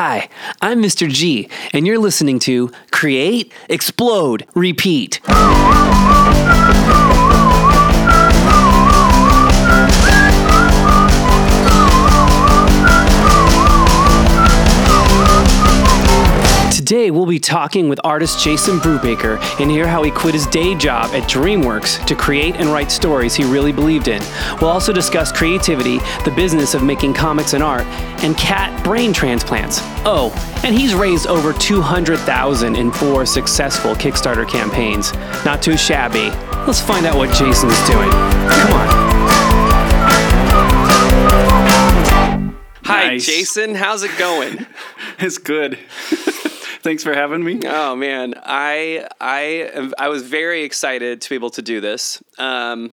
Hi, I'm Mr. G, and you're listening to Create, Explode, Repeat. Today, we'll be talking with artist Jason Brubaker and hear how he quit his day job at DreamWorks to create and write stories he really believed in. We'll also discuss creativity, the business of making comics and art, and cat brain transplants. Oh, and he's raised over 200,000 in four successful Kickstarter campaigns. Not too shabby. Let's find out what Jason's doing. Come on. Hi, Nice. Jason. How's it going? It's good. Thanks for having me. Oh man, I I I was very excited to be able to do this. Um,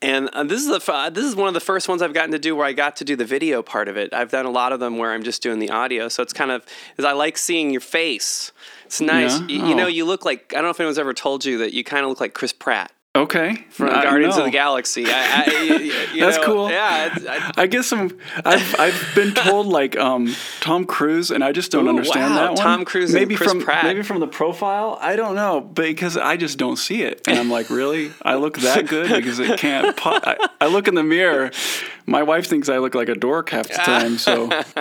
and uh, this is the this is one of the first ones I've gotten to do where I got to do the video part of it. I've done a lot of them where I'm just doing the audio, so it's kind of is I like seeing your face. It's nice. Yeah? Y- You, know, Oh. you look like I don't know if anyone's ever told you that you kind of look like Chris Pratt Okay. from I Guardians of the Galaxy. I, I, That's know, cool. Yeah. I, guess I'm. I've I've been told like um Tom Cruise, and I just don't Ooh, understand wow, that one. Tom Cruise maybe from Pratt. maybe from the profile. I don't know because I just don't see it, and I'm like, really? I look that good because it can't. Po- I, I look in the mirror. My wife thinks I look like a dork half the time. So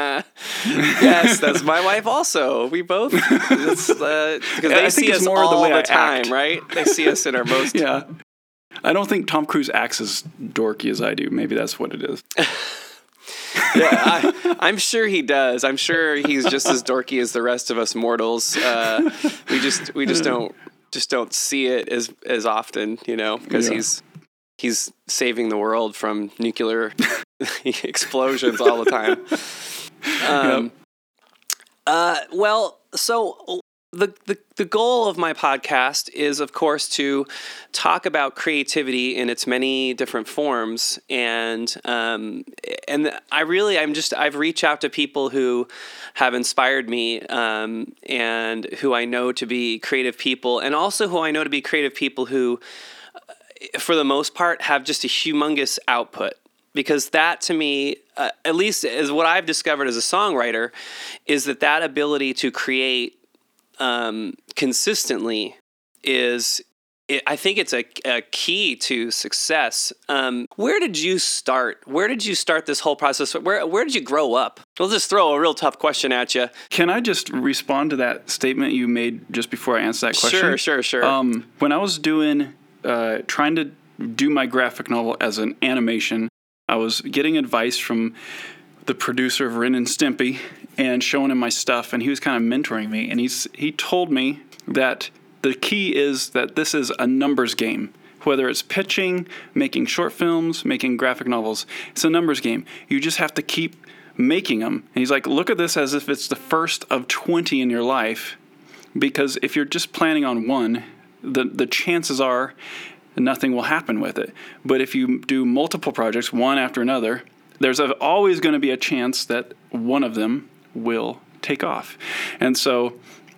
yes, that's my wife. Also, we both it's, uh, because they I see us more all the way the time, act. right? They see us in our most. yeah. I don't think Tom Cruise acts as dorky as I do. Maybe that's what it is. Yeah, I, I'm sure he does. I'm sure he's just as dorky as the rest of us mortals. Uh, we just we just don't just don't see it as as often, you know, because Yeah. he's he's saving the world from nuclear explosions all the time. Um, uh, well, so the, the the goal of my podcast is, of course, to talk about creativity in its many different forms, and um, and I really I'm just I've reached out to people who have inspired me, um, and who I know to be creative people, and also who I know to be creative people who for the most part, have just a humongous output. Because that to me, uh, at least is what I've discovered as a songwriter, is that that ability to create um, consistently is, it, I think it's a, a key to success. Um, where did you start? Where did you start this whole process? Where, where did you grow up? I'll just throw a real tough question at you. Can I just respond to that statement you made just before I answer that question? Sure, sure, sure. Um, when I was doing, uh, trying to do my graphic novel as an animation, I was getting advice from the producer of Ren and Stimpy and showing him my stuff, and he was kind of mentoring me. And he's he told me that the key is that this is a numbers game. Whether it's pitching, making short films, making graphic novels, it's a numbers game. You just have to keep making them. And he's like, look at this as if it's the first of 20 in your life because if you're just planning on one, the the chances are nothing will happen with it. But if you do multiple projects, one after another, there's always going to be a chance that one of them will take off. And so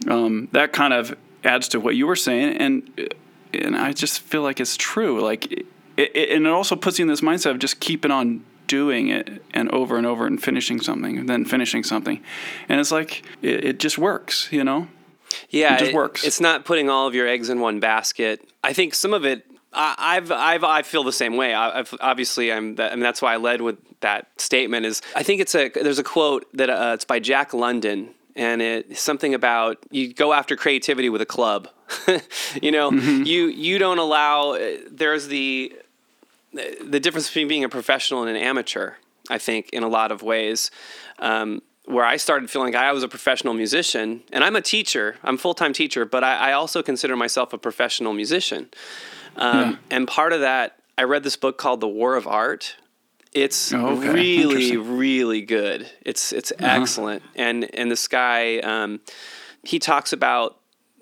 um, that kind of adds to what you were saying, and and I just feel like it's true. Like, it, it, and it also puts you in this mindset of just keeping on doing it and over and over and finishing something and then finishing something and it's like it, it just works you know Yeah, It just works. It's not putting all of your eggs in one basket. I think some of it. I, I've, I've, I feel the same way. I, I've, obviously, I'm. That, I mean, that's why I led with that statement. Is I think it's a. There's a quote that uh, it's by Jack London, and it's something about you go after creativity with a club. you know, you you don't allow. uh, There's the the difference between being a professional and an amateur, I think, in a lot of ways. Um, where I started feeling like I was a professional musician, and I'm a teacher, I'm a full time teacher, but I, I also consider myself a professional musician. Um, Yeah. And part of that, I read this book called The War of Art. It's Oh, okay. really, Uh-huh. really good. It's it's excellent. And and this guy, um, he talks about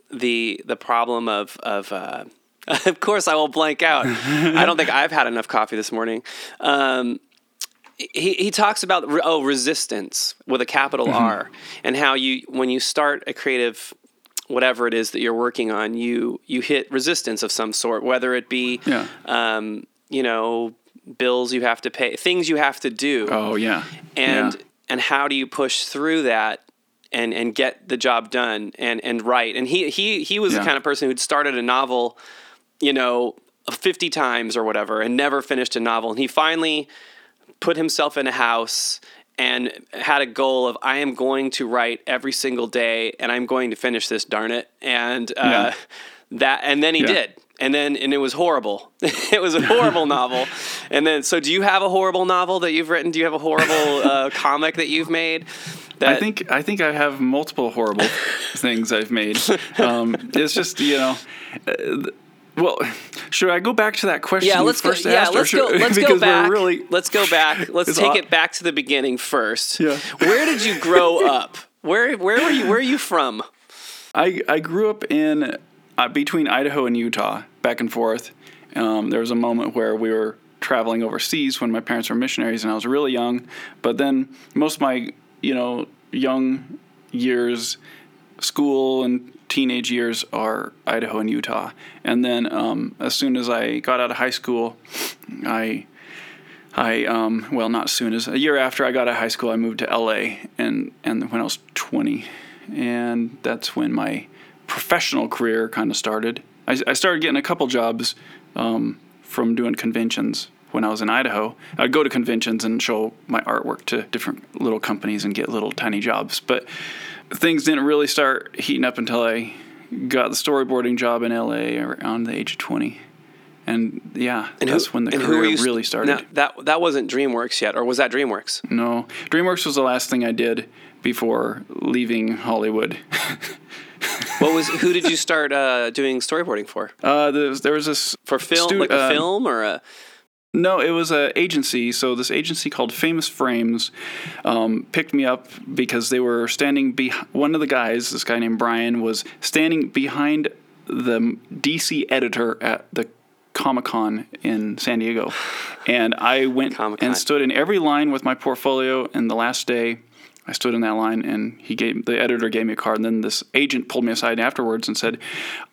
the the problem of of uh, of course I will blank out. I don't think I've had enough coffee this morning. Um, he, he talks about oh resistance with a capital Mm-hmm. R and how you when you start a creative whatever it is that you're working on you you hit resistance of some sort whether it be Yeah. um, you know bills you have to pay things you have to do oh yeah and Yeah. and how do you push through that and and get the job done and and write. And he he he was Yeah. the kind of person who'd started a novel, you know, 50 times or whatever and never finished a novel. And he finally put himself in a house and had a goal of I am going to write every single day and I'm going to finish this darn it and uh, Yeah. that and then he Yeah. did and then and it was horrible it was a horrible novel and then so do you have a horrible novel that you've written do you have a horrible uh, comic that you've made that I think I think I have multiple horrible things I've made. Um, it's just you know. Well, should I go back to that question? yeah let's go first yeah let's go let's go because we're back Really, let's go back let's take aw- it back to the beginning first Yeah. where did you grow up where where were you where are you from I I grew up in uh, between Idaho and Utah, back and forth. Um, there was a moment where we were traveling overseas when my parents were missionaries, and I was really young. But then most of my you know young years, school and teenage years are Idaho and Utah. And then um, as soon as I got out of high school, I I um, well not soon as a year after I got out of high school, I moved to LA, and and when I was 20, and that's when my professional career kind of started. I, I started getting a couple jobs um, from doing conventions when I was in Idaho. I'd go to conventions and show my artwork to different little companies and get little tiny jobs, but things didn't really start heating up until I got the storyboarding job in LA around the age of 20. And yeah, that's when the and who career you- really started. now, that that wasn't DreamWorks yet, or was that DreamWorks? No, DreamWorks was the last thing I did before leaving Hollywood. What was? Who did you start uh, doing storyboarding for? Uh, there, was, there was this For film, stu- like a uh, film, or a? No, it was an agency. So this agency called Famous Frames um, picked me up because they were standing. Be- one of the guys, this guy named Brian, was standing behind the DC editor at the Comic Con in San Diego, and I went Comic-Con. and stood in every line with my portfolio. And the last day, I stood in that line, and he gave the editor gave me a card. And then this agent pulled me aside afterwards and said,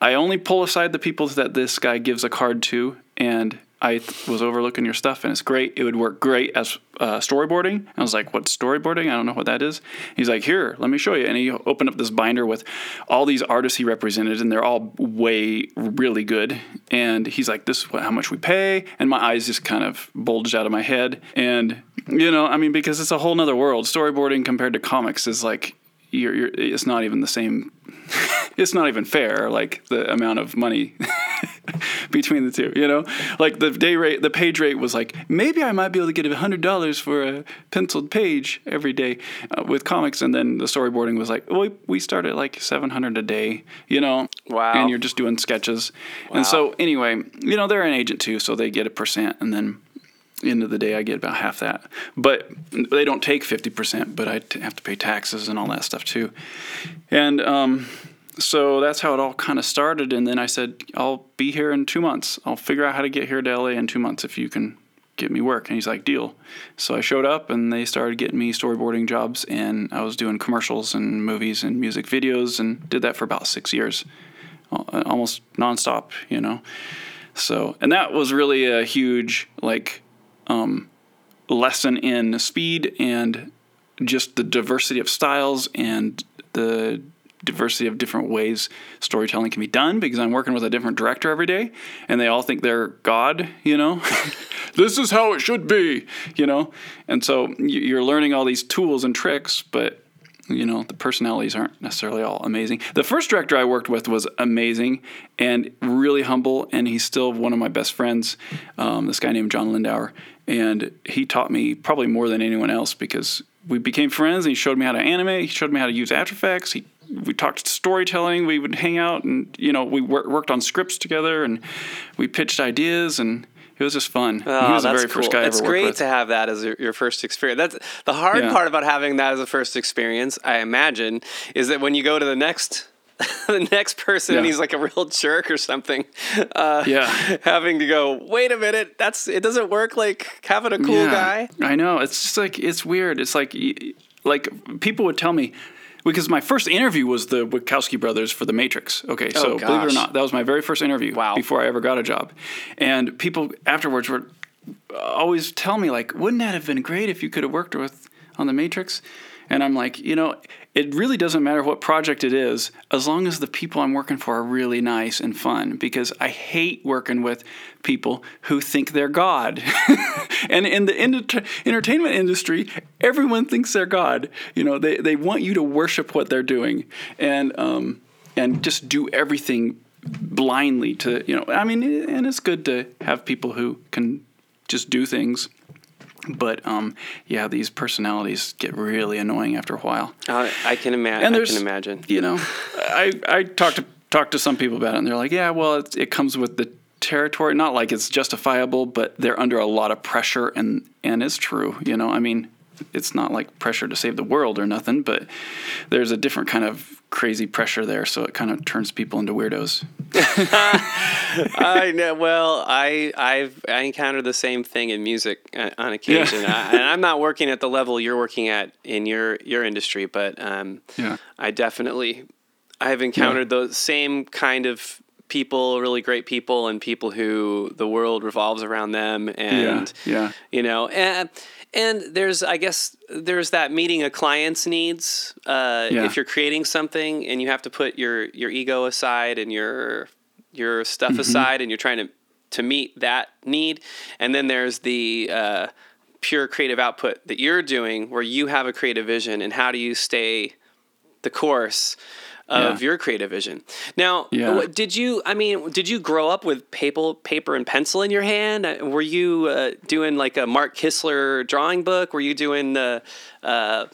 "I only pull aside the people that this guy gives a card to, and." I was overlooking your stuff, and it's great. It would work great as uh, storyboarding. I was like, "What's storyboarding? I don't know what that is." He's like, "Here, let me show you." And he opened up this binder with all these artists he represented, and they're all way really good. And he's like, "This is what, how much we pay," and my eyes just kind of bulged out of my head. And you know, I mean, because it's a whole nother world. Storyboarding compared to comics is like, you're, you're it's not even the same. it's not even fair. Like the amount of money between the two, you know, like the day rate, the page rate was like maybe I might be able to get a hundred dollars for a penciled page every day uh, with comics, and then the storyboarding was like well, we we start at like seven hundred a day, you know, Wow. and you're just doing sketches, and so anyway, you know they're an agent too, so they get a percent, and then end of the day I get about half that, but they don't take fifty percent, but I have to pay taxes and all that stuff too, and um so that's how it all kind of started. And then I said, I'll be here in two months. I'll figure out how to get here to LA in two months if you can get me work. And he's like, deal. So I showed up and they started getting me storyboarding jobs. And I was doing commercials and movies and music videos and did that for about six years, almost nonstop, you know. So, and that was really a huge, like, um, lesson in speed and just the diversity of styles and the diversity of different ways storytelling can be done because I'm working with a different director every day and they all think they're God, you know? this is how it should be, you know? And so you're learning all these tools and tricks, but you know, the personalities aren't necessarily all amazing. The first director I worked with was amazing and really humble, and he's still one of my best friends. Um, this guy named John Lindauer, and he taught me probably more than anyone else because we became friends. And he showed me how to animate. He showed me how to use After Effects. He we talked storytelling. We would hang out, and you know, we wor- worked on scripts together, and we pitched ideas, and it was just fun. Oh, he ah, was the very first cool. guy I It's great with. to have that as your, your first experience. That's the hard Yeah. part about having that as a first experience. I imagine is that when you go to the next. the next person, Yeah. he's like a real jerk or something. Uh, Yeah. having to go. Wait a minute, that's it. Doesn't work like having a cool Yeah, guy. I know. It's just like it's weird. It's like like people would tell me because my first interview was the Wachowski brothers for The Matrix. Okay, so believe it or not, that was my very first interview Wow. before I ever got a job. And people afterwards were always tell me like, "Wouldn't that have been great if you could have worked with on The Matrix?" And I'm like, you know, it really doesn't matter what project it is, as long as the people I'm working for are really nice and fun. Because I hate working with people who think they're God. and in the enter- entertainment industry, everyone thinks they're God. You know, they, they want you to worship what they're doing and um, and just do everything blindly to you know. I mean, and it's good to have people who can just do things but um, yeah, these personalities get really annoying after a while. Uh, I can imagine. I can imagine. You know, I I talked to talked to some people about it, and they're like, yeah, well, it, it comes with the territory. Not like it's justifiable, but they're under a lot of pressure, and and it's true. You know, I mean, it's not like pressure to save the world or nothing, but there's a different kind of crazy pressure there, so it kind of turns people into weirdos. I know. Well, I I've I encountered the same thing in music uh, on occasion, yeah. I, and I'm not working at the level you're working at in your your industry, but um, yeah. I definitely I've encountered yeah. those same kind of people, really great people, and people who the world revolves around them, and yeah, yeah. you know, and and there's, I guess, there's that meeting a client's needs. Uh, yeah. If you're creating something and you have to put your your ego aside and your your stuff mm-hmm. aside, and you're trying to to meet that need, and then there's the uh, pure creative output that you're doing, where you have a creative vision, and how do you stay the course? Of yeah. your creative vision. Now, yeah. did you? I mean, did you grow up with paper, paper and pencil in your hand? Uh, were you uh, doing like a Mark Kistler drawing book? Were you doing uh, uh,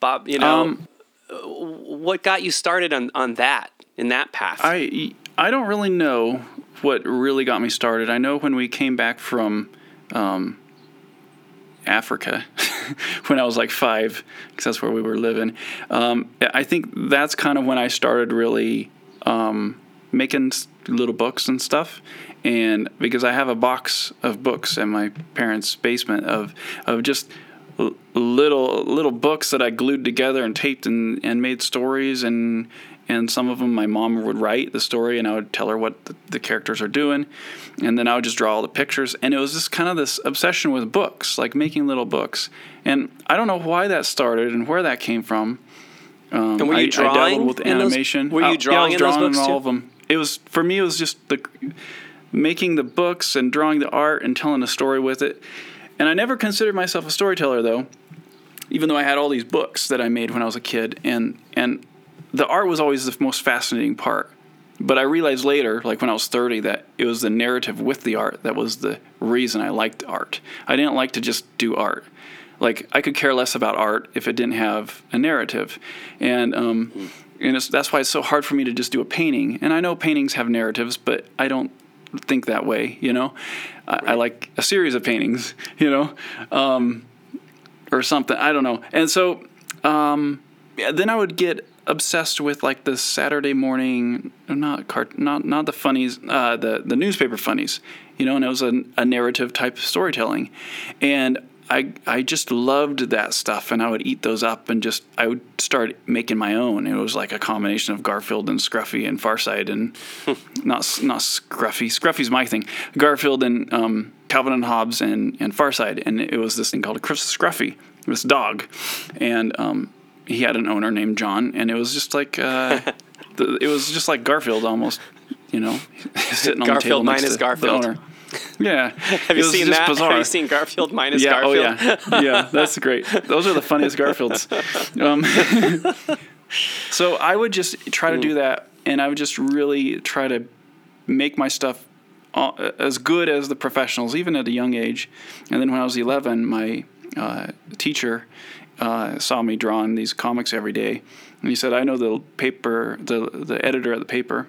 Bob? You know, um, what got you started on on that in that path? I I don't really know what really got me started. I know when we came back from. Um, Africa when I was like five, because that's where we were living. Um, I think that's kind of when I started really um, making little books and stuff. And because I have a box of books in my parents' basement of of just little little books that I glued together and taped and, and made stories and and some of them my mom would write the story and I would tell her what the, the, characters are doing. And then I would just draw all the pictures. And it was just kind of this obsession with books like making little books. And I don't know why that started and where that came from. Um, and were you I, drawing I with animation those, were you drawing, uh, yeah, I was drawing in, all too? of them it was for me it was just the making the books and drawing the art and telling a story with it. And I never considered myself a storyteller though even though I had all these books that I made when I was a kid. And and the art was always the most fascinating part. But I realized later, like when I was 30, that it was the narrative with the art that was the reason I liked art. I didn't like to just do art. Like I could care less about art if it didn't have a narrative, and um, and that's why it's so hard for me to just do a painting. And I know paintings have narratives, but I don't think that way. You know, I, I like a series of paintings. You know, um, or something. I don't know. And so um, yeah, then I would get obsessed with like the Saturday morning, not cart, not not the funnies, uh, the the newspaper funnies, you know, and it was a, a narrative type of storytelling, and I I just loved that stuff, and I would eat those up, and just I would start making my own. It was like a combination of Garfield and Scruffy and Far Side, and not not Scruffy. Scruffy's my thing. Garfield and um, Calvin and Hobbes and and Far Side, and it was this thing called a Chris Scruffy, this dog, and um, he had an owner named John, and it was just like uh, the, it was just like Garfield almost, you know, sitting on Garfield the table minus Garfield. The owner. Yeah, have you seen that? Bizarre. Have you seen Garfield minus yeah, Garfield? Oh yeah, yeah, that's great. Those are the funniest Garfields. Um, so I would just try to do that, and I would just really try to make my stuff as good as the professionals, even at a young age. And then when I was 11, my uh, teacher uh, saw me drawing these comics every day, and he said, "I know the paper, the the editor at the paper."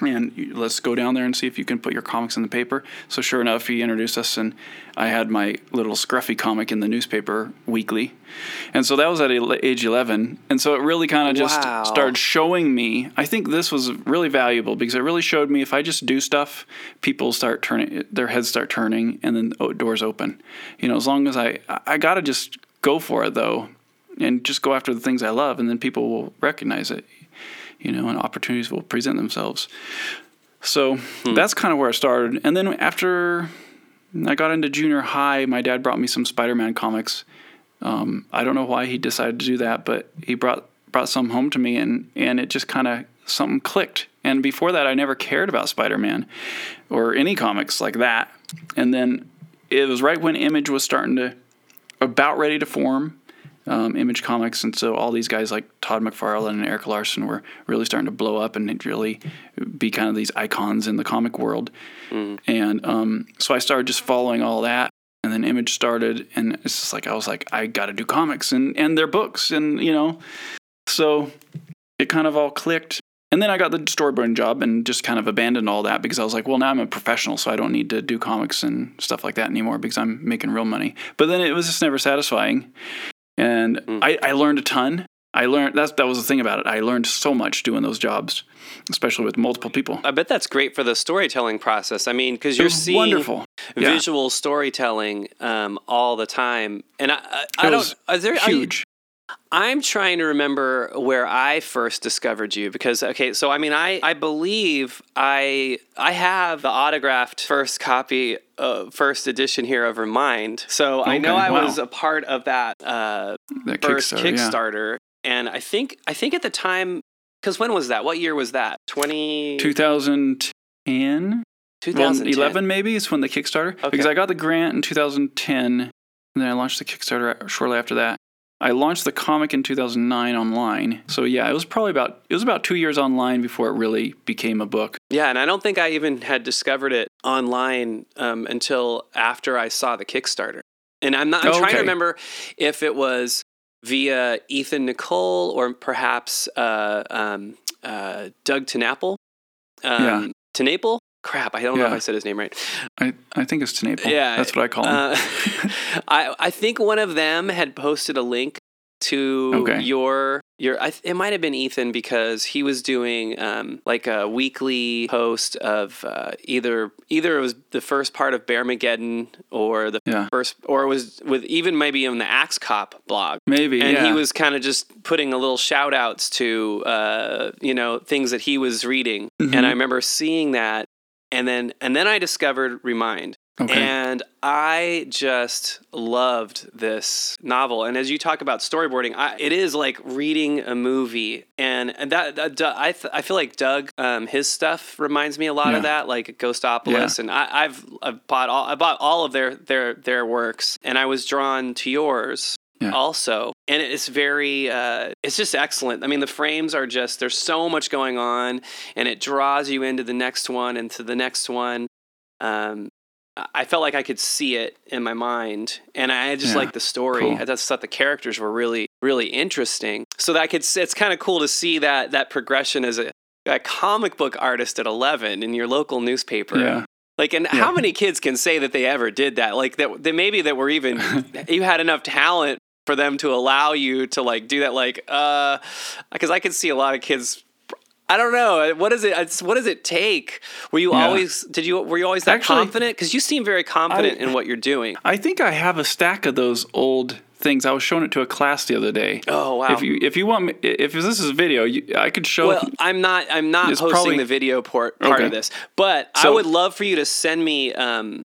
And let's go down there and see if you can put your comics in the paper. So sure enough, he introduced us, and I had my little Scruffy comic in the newspaper weekly, and so that was at age eleven. And so it really kind of just wow. started showing me. I think this was really valuable because it really showed me if I just do stuff, people start turning, their heads start turning, and then doors open. You know, as long as I, I gotta just go for it though, and just go after the things I love, and then people will recognize it, you know, and opportunities will present themselves. So hmm. that's kind of where I started. And then after I got into junior high, my dad brought me some Spider-Man comics, Um, I don't know why he decided to do that, but he brought brought some home to me, and and it just kind of something clicked. And before that, I never cared about Spider Man or any comics like that. And then it was right when Image was starting to about ready to form. Um, Image Comics, and so all these guys like Todd McFarlane and Erik Larsen were really starting to blow up and really be kind of these icons in the comic world. Mm. And um, so I started just following all that, and then Image started, and it's just like I was like, I got to do comics and and their books, and you know, so it kind of all clicked. And then I got the storyboarding job and just kind of abandoned all that because I was like, well, now I'm a professional, so I don't need to do comics and stuff like that anymore because I'm making real money. But then it was just never satisfying. And mm. I, I learned a ton. I learned that's that was the thing about it. I learned so much doing those jobs, especially with multiple people. I bet that's great for the storytelling process. I mean, because you're seeing wonderful. visual yeah. storytelling um, all the time, and I, I, I don't. Is there huge? I'm trying to remember where I first discovered you because okay, so I mean I I believe I I have the autographed first copy uh, first edition here of Remind. So okay, I know I wow. was a part of that uh that first Kickstarter, Kickstarter yeah. and I think I think at the time cuz when was that? What year was that? 20 2010 2011 maybe is when the Kickstarter okay. because I got the grant in 2010 and then I launched the Kickstarter shortly after that. I launched the comic in 2009 online. So yeah, it was probably about it was about 2 years online before it really became a book. Yeah, and I don't think I even had discovered it online um, until after I saw the Kickstarter. And I'm not I'm oh, trying to remember if it was via Ethan Nicolle or perhaps uh, um, uh, Doug TenNapel. Um, yeah. TenNapel? Crap, I don't yeah. know if I said his name right. I, I think it's Tenaple. Yeah. That's what I call him. Uh, I, I think one of them had posted a link to okay. your your I, it might have been Ethan because he was doing um, like a weekly post of uh, either either it was the first part of Bearmageddon or the yeah. first or it was with even maybe in the Axe Cop blog maybe and yeah. he was kind of just putting a little shout outs to uh, you know things that he was reading mm-hmm. and I remember seeing that and then and then I discovered Remind. Okay. And I just loved this novel. And as you talk about storyboarding, I, it is like reading a movie. And, and that, that I, th- I feel like Doug, um, his stuff reminds me a lot yeah. of that, like Ghostopolis. Yeah. And I, have I've bought all I bought all of their their their works, and I was drawn to yours yeah. also and it's very uh, it's just excellent i mean the frames are just there's so much going on and it draws you into the next one and to the next one um, i felt like i could see it in my mind and i just yeah. like the story cool. i just thought the characters were really really interesting so that i could it's kind of cool to see that that progression as a, a comic book artist at 11 in your local newspaper yeah. Like, and yeah. how many kids can say that they ever did that? Like that, that maybe that were even you had enough talent for them to allow you to like do that like uh because i could see a lot of kids I don't know. What does it? What does it take? Were you yeah. always? Did you? Were you always that Actually, confident? Because you seem very confident I, in what you're doing. I think I have a stack of those old things. I was showing it to a class the other day. Oh wow! If you if you want me, if this is a video, you, I could show. Well, I'm not. I'm not posting probably, the video part part okay. of this, but so, I would love for you to send me um,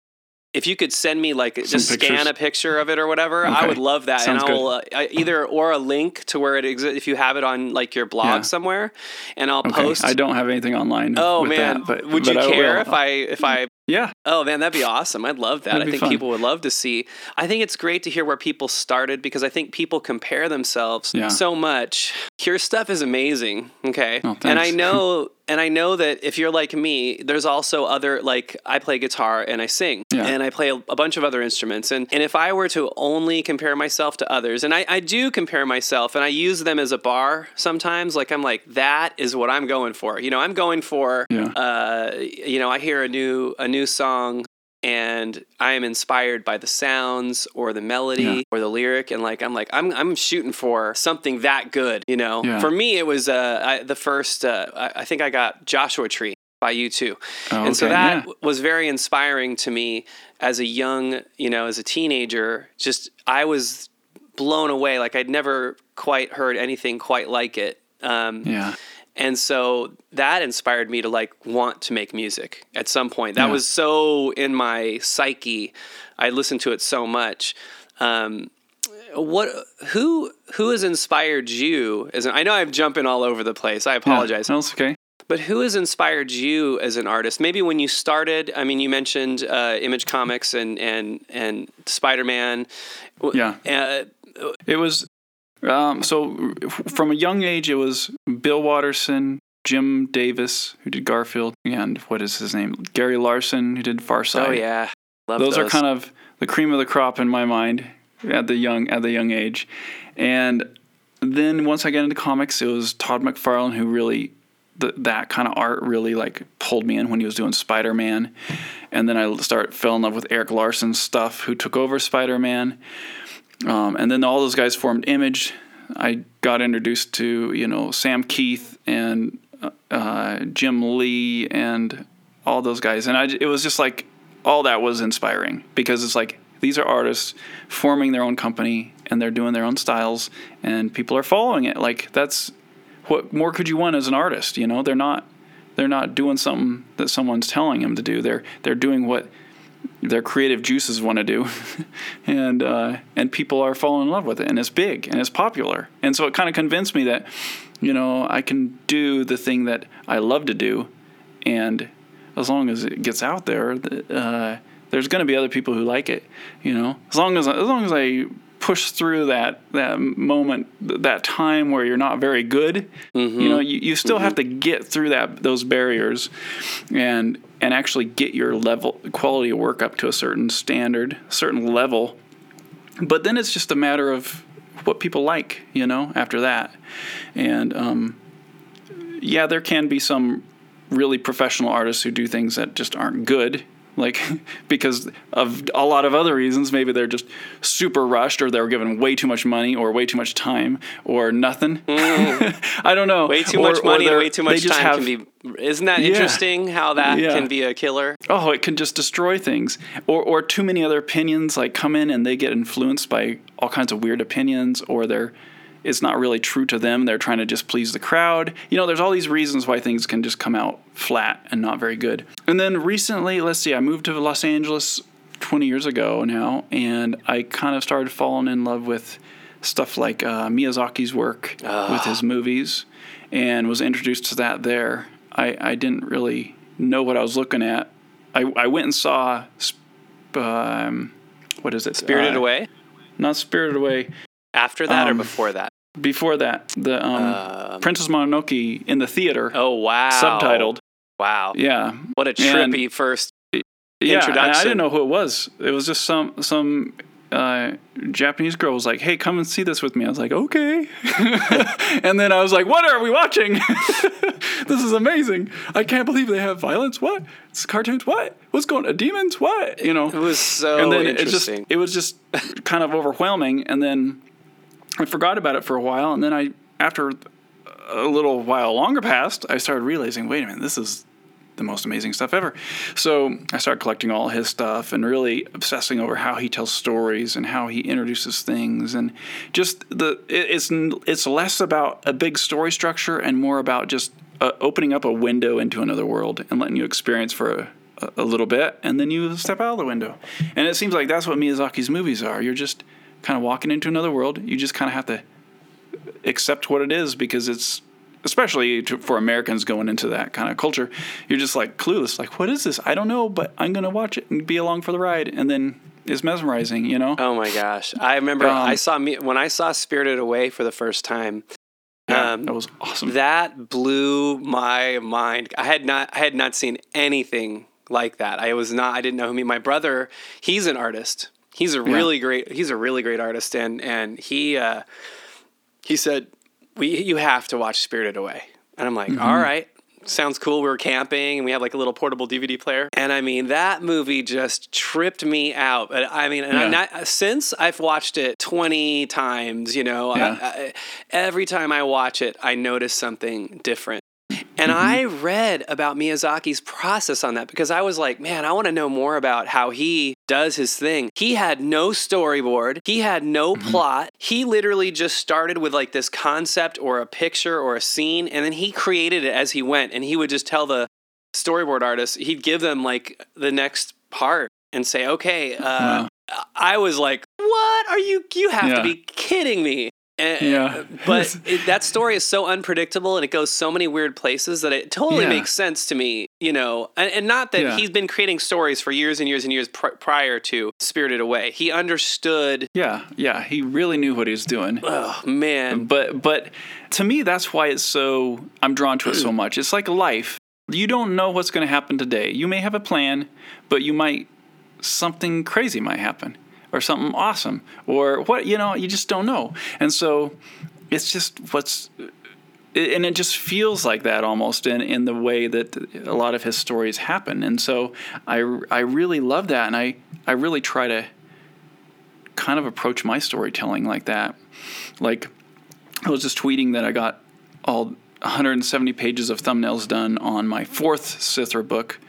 if you could send me like Some just pictures. scan a picture of it or whatever, okay. I would love that. Sounds and I'll uh, either or a link to where it exists if you have it on like your blog yeah. somewhere, and I'll okay. post. I don't have anything online. Oh man, that, but, would but you care if I if I yeah. Oh man, that'd be awesome. I'd love that. That'd I think fun. people would love to see. I think it's great to hear where people started because I think people compare themselves yeah. so much. Your stuff is amazing. Okay. Oh, and I know and I know that if you're like me, there's also other like I play guitar and I sing yeah. and I play a, a, bunch of other instruments. And and if I were to only compare myself to others, and I, I do compare myself and I use them as a bar sometimes, like I'm like, that is what I'm going for. You know, I'm going for yeah. uh you know, I hear a new a new new song and I am inspired by the sounds or the melody yeah. or the lyric, and like I'm like I'm I'm shooting for something that good, you know. Yeah. For me, it was uh, I, the first. Uh, I, think I got Joshua Tree by U2, oh, and so that yeah. was very inspiring to me as a young, you know, as a teenager. Just I was blown away. Like I'd never quite heard anything quite like it. Um, yeah and so that inspired me to like want to make music at some point that yeah. was so in my psyche i listened to it so much um, what who who has inspired you as an, I know I'm jumping all over the place. I apologize. Yeah, that's okay. But who has inspired you as an artist? Maybe when you started. I mean, you mentioned uh, Image Comics and and and Spider Man. Yeah. Uh, it was um, so from a young age. It was Bill Watterson, Jim Davis, who did Garfield, and what is his name? Gary Larson, who did Far Side. Oh yeah, Love those, those are kind of the cream of the crop in my mind at the young at the young age, and then once I got into comics, it was Todd McFarlane who really the, that kind of art really like pulled me in when he was doing Spider Man, and then I start fell in love with Erik Larsen's stuff, who took over Spider Man, um, and then all those guys formed Image. I got introduced to you know Sam Kieth and uh, Jim Lee and all those guys, and I it was just like all that was inspiring because it's like these are artists forming their own company and they're doing their own styles and people are following it like that's what more could you want as an artist? You know, they're not they're not doing something that someone's telling them to do. They're they're doing what their creative juices want to do, and uh, and people are falling in love with it, and it's big and it's popular, and so it kind of convinced me that you know I can do the thing that I love to do, and as long as it gets out there, uh, there's going to be other people who like it. You know, as long as as long as I push through that that moment that time where you're not very good mm-hmm. you know you, you still mm-hmm. have to get through that those barriers and and actually get your level quality of work up to a certain standard certain level but then it's just a matter of what people like you know after that and um, yeah there can be some really professional artists who do things that just aren't good like because of a lot of other reasons maybe they're just super rushed or they're given way too much money or way too much time or nothing. Mm. i don't know. Way too or, much money and way too much time have, can be isn't that yeah, interesting how that yeah. can be a killer? Oh it can just destroy things. Or or too many other opinions like come in and they get influenced by all kinds of weird opinions or they're it's not really true to them. They're trying to just please the crowd. You know, there's all these reasons why things can just come out flat and not very good. And then recently, let's see, I moved to Los Angeles 20 years ago now, and I kind of started falling in love with stuff like uh, Miyazaki's work uh. with his movies and was introduced to that there. I, I didn't really know what I was looking at. I, I went and saw, um, what is it? Spirited uh, Away? Not Spirited Away. After that um, or before that? Before that, the um, um, Princess Mononoke in the theater. Oh wow! Subtitled. Wow. Yeah. What a trippy and, first yeah, introduction. I didn't know who it was. It was just some some uh, Japanese girl was like, "Hey, come and see this with me." I was like, "Okay," and then I was like, "What are we watching? this is amazing! I can't believe they have violence. What? It's cartoons. What? What's going? on? Demons? What? You know?" It was so and then interesting. It just it was just kind of overwhelming, and then I forgot about it for a while, and then I, after a little while longer passed, I started realizing, wait a minute, this is the most amazing stuff ever. So I started collecting all his stuff and really obsessing over how he tells stories and how he introduces things and just the it's it's less about a big story structure and more about just uh, opening up a window into another world and letting you experience for a, a little bit and then you step out of the window. And it seems like that's what Miyazaki's movies are. You're just kind of walking into another world. You just kind of have to accept what it is because it's especially to, for Americans going into that kind of culture, you're just like clueless. Like, what is this? I don't know, but I'm gonna watch it and be along for the ride, and then it's mesmerizing, you know. Oh my gosh! I remember um, I saw me when I saw Spirited Away for the first time. Yeah, um, that was awesome. That blew my mind. I had not I had not seen anything like that. I was not. I didn't know who me. My brother, he's an artist. He's a really yeah. great. He's a really great artist, and and he uh, he said we you have to watch Spirited Away, and I'm like, mm-hmm. All right, sounds cool. We were camping and we had like a little portable DVD player. And I mean, that movie just tripped me out. But I mean, and yeah. not, since I've watched it 20 times, you know, yeah. I, I, every time I watch it, I notice something different. And mm-hmm. I read about Miyazaki's process on that because I was like, man, I want to know more about how he does his thing. He had no storyboard, he had no mm-hmm. plot. He literally just started with like this concept or a picture or a scene, and then he created it as he went. And he would just tell the storyboard artist, he'd give them like the next part and say, okay, uh, wow. I was like, "What are you? You have Yeah. to be kidding me!" And- Yeah. Eh, but it, that story is so unpredictable and it goes so many weird places that it totally Yeah. makes sense to me. You know, and, and not that Yeah. he's been creating stories for years and years and years pr- prior to Spirited Away. He understood. Yeah, yeah, he really knew what he was doing. Oh man, But but to me that's why it's so I'm drawn to it so mm. much. It's like life. You don't know what's going to happen today. You may have a plan, but you might something crazy might happen or something awesome or what, you know, you just don't know. And so it's just what's and it just feels like that almost in, in the way that a lot of his stories happen. And so I, I really love that. And I, I really try to kind of approach my storytelling like that. Like I was just tweeting that I got all 170 pages of thumbnails done on my fourth Sithrah book.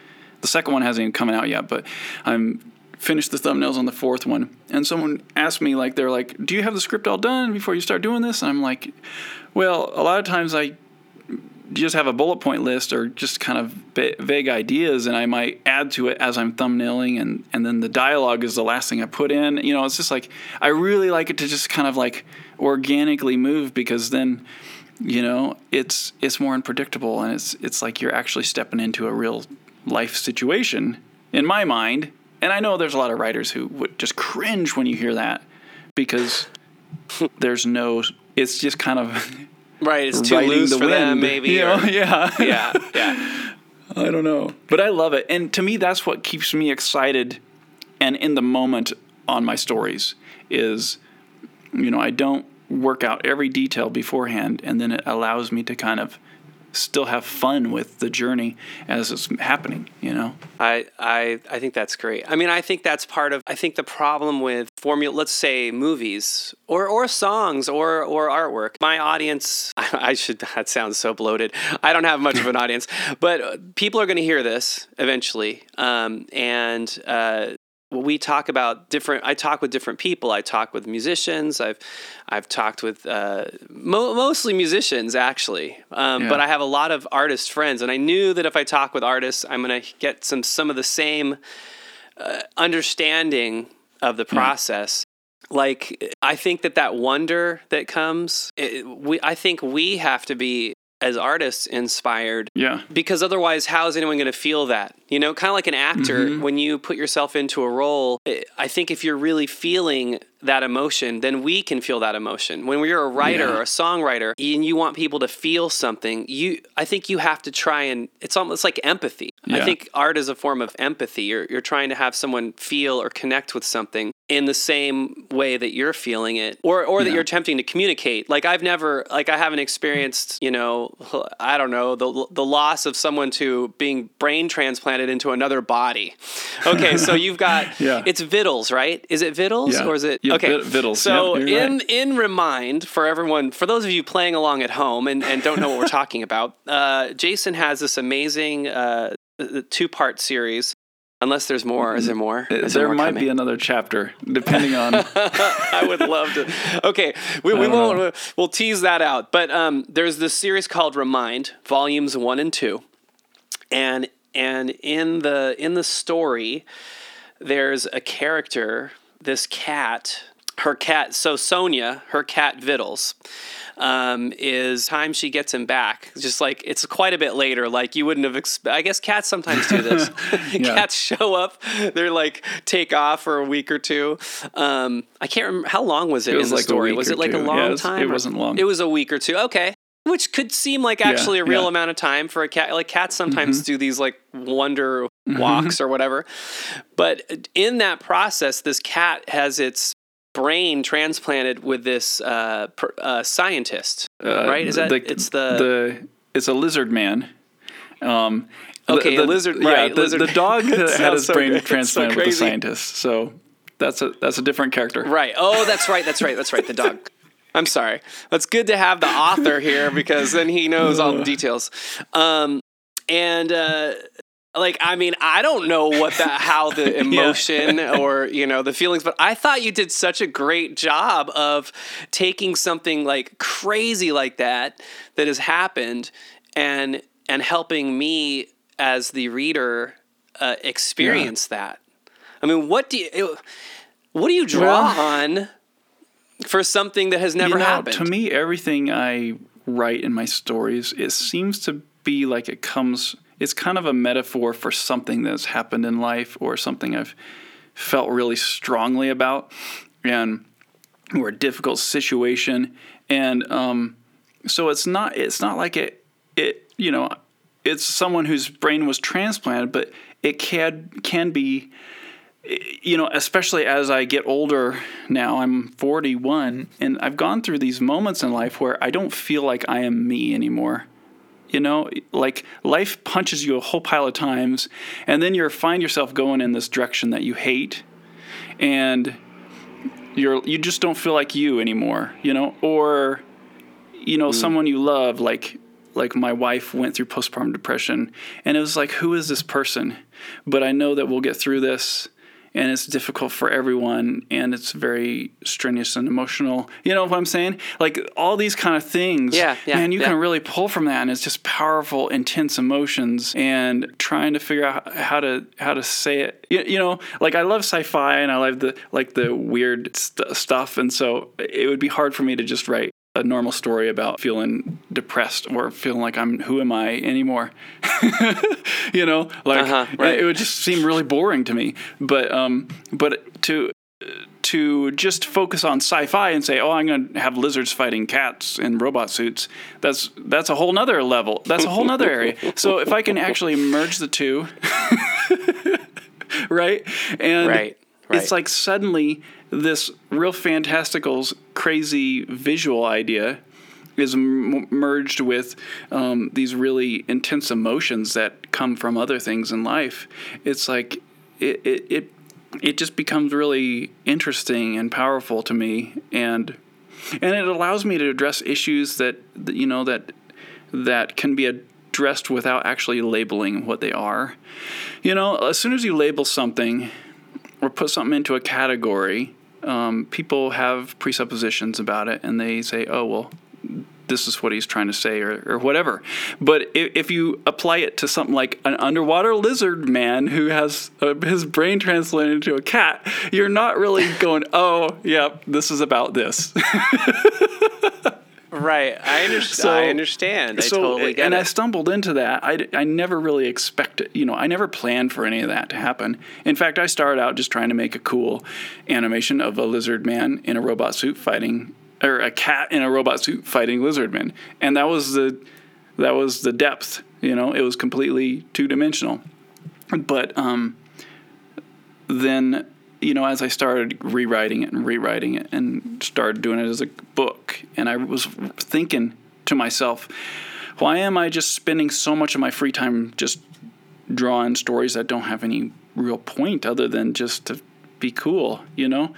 The second one hasn't even come out yet, but I'm finished the thumbnails on the fourth one. And someone asked me, like, they're like, "Do you have the script all done before you start doing this?" And I'm like, "Well, a lot of times I just have a bullet point list or just kind of va- vague ideas and I might add to it as I'm thumbnailing and and then the dialogue is the last thing I put in. You know, it's just like I really like it to just kind of like organically move because then you know, it's it's more unpredictable and it's it's like you're actually stepping into a real life situation in my mind. And I know there's a lot of writers who would just cringe when you hear that because there's no it's just kind of right? It's too loose the for them, wind, maybe. you or- know? yeah. yeah, yeah. I don't know. But I love it. And to me that's what keeps me excited and in the moment on my stories is you know, I don't work out every detail beforehand and then it allows me to kind of still have fun with the journey as it's happening, you know. I, I I think that's great. I mean, I think that's part of. I think the problem with formula, let's say movies or or songs or or artwork. My audience, I, should. That sounds so bloated. I don't have much of an audience, but people are going to hear this eventually, um, and. Uh, we talk about different i talk with different people. I talk with musicians. I've i've talked with uh, mo- mostly musicians actually. Um, Yeah. but i have a lot of artist friends and i knew that if i talk with artists i'm going to get some some of the same uh, understanding of the process. Like i think that that wonder that comes it, we i think we have to be as artists inspired Yeah. because otherwise how is anyone going to feel that you know kind of like an actor Mm-hmm. when you put yourself into a role i I think if you're really feeling that emotion then we can feel that emotion when you're a writer Yeah. or a songwriter and you want people to feel something you i think you have to try and it's almost like empathy i think art is a form of empathy you're, you're trying to have someone feel or connect with something in the same way that you're feeling it or or that Yeah. you're attempting to communicate like i've never like i haven't experienced you know i don't know the the loss of someone to being brain transplanted into another body okay so you've got Yeah. it's vittles right is it vittles Yeah. or is it Yeah, okay vittles. so you're in right. in remind for everyone for those of you playing along at home and, and don't know what we're talking about uh, jason has this amazing uh, two part series unless there's more is there more Is there more might coming? be another chapter depending on I would love to. Okay, we, we won't. know. We'll tease that out. But um, there's this series called Remind, volumes one and two, and and in the in the story, there's a character, this cat. Her cat, so Sonia, her cat Vittles, um, is time she gets him back. Just like it's quite a bit later. Like you wouldn't have. Exp- I guess cats sometimes do this. Yeah. Cats show up. They're like take off for a week or two. Um, I can't remember how long was it, was in the like story. Was it like a long Yeah, it was- time? it wasn't long. It was a week or two. Okay. Which could seem like actually a real yeah. Mm-hmm. amount of time for a cat. Like cats sometimes do these like wonder walks or whatever. But in that process, this cat has its brain transplanted with this uh, pr- uh, scientist, uh, right? Is that it's the, the it's a lizard man. Um, the- Okay, a the, lizard- Yeah, right, the, lizard the dog had his so brain good. It's so transplanted with the scientist. So that's a that's a different character. right? Oh, that's right. That's right. That's right. The dog. I'm sorry. It's good to have the author here because then he knows all the details. Um, and uh, like, I mean, I don't know what the how the emotion or you know the feelings, but I thought you did such a great job of taking something like crazy like that that has happened and and helping me as the reader uh, experience that. I mean, what do you? What do you draw well, on for something that has never you know, happened? To me, everything I write in my stories, it seems to be like it comes. It's kind of a metaphor for something that's happened in life or something I've felt really strongly about, and or a difficult situation, and um, so it's not. It's not like it. It you know, it's someone whose brain was transplanted, but it can can be you know, especially as I get older now, I'm 41, and I've gone through these moments in life where I don't feel like I am me anymore. You know, like life punches you a whole pile of times, and then you find yourself going in this direction that you hate, and you're you just don't feel like you anymore. You know, or you know, mm. someone you love, like like my wife went through postpartum depression, and it was like, who is this person? But I know that we'll get through this and it's difficult for everyone and it's very strenuous and emotional. You know what I'm saying? Like all these kind of things. Yeah, yeah. Man, you yeah. can really pull from that and it's just powerful, intense emotions and trying to figure out how to how to say it. You, you know, like I love sci-fi and I love the like the weird st- stuff and so it would be hard for me to just write a normal story about feeling depressed or feeling like I'm who am I anymore. you know, like uh-huh, right. it, would just seem really boring to me. But um, but to to just focus on sci-fi and say, "Oh, I'm going to have lizards fighting cats in robot suits," that's that's a whole nother level. That's a whole nother area. So if I can actually merge the two, right? And right, right. it's like suddenly this real fantasticals crazy visual idea is m- merged with um, these really intense emotions that come from other things in life. It's like it, it it it just becomes really interesting and powerful to me, and and it allows me to address issues that you know that that can be addressed without actually labeling what they are. You know, as soon as you label something or put something into a category, um, people have presuppositions about it and they say, oh, well, this is what he's trying to say or, or whatever. But if, if, you apply it to something like an underwater lizard man who has uh, his brain translated into a cat, you're not really going, oh, yeah, this is about this. Right. I, under- so, I understand. I so, totally get and it. I stumbled into that. I, I never really expected, you know, I never planned for any of that to happen. In fact, I started out just trying to make a cool animation of a lizard man in a robot suit fighting, or a cat in a robot suit fighting lizard men. And that was the, that was the depth, you know, it was completely two dimensional. But um, then you know, as I started rewriting it and rewriting it and started doing it as a book, and I was thinking to myself, why am I just spending so much of my free time just drawing stories that don't have any real point other than just to be cool, you know?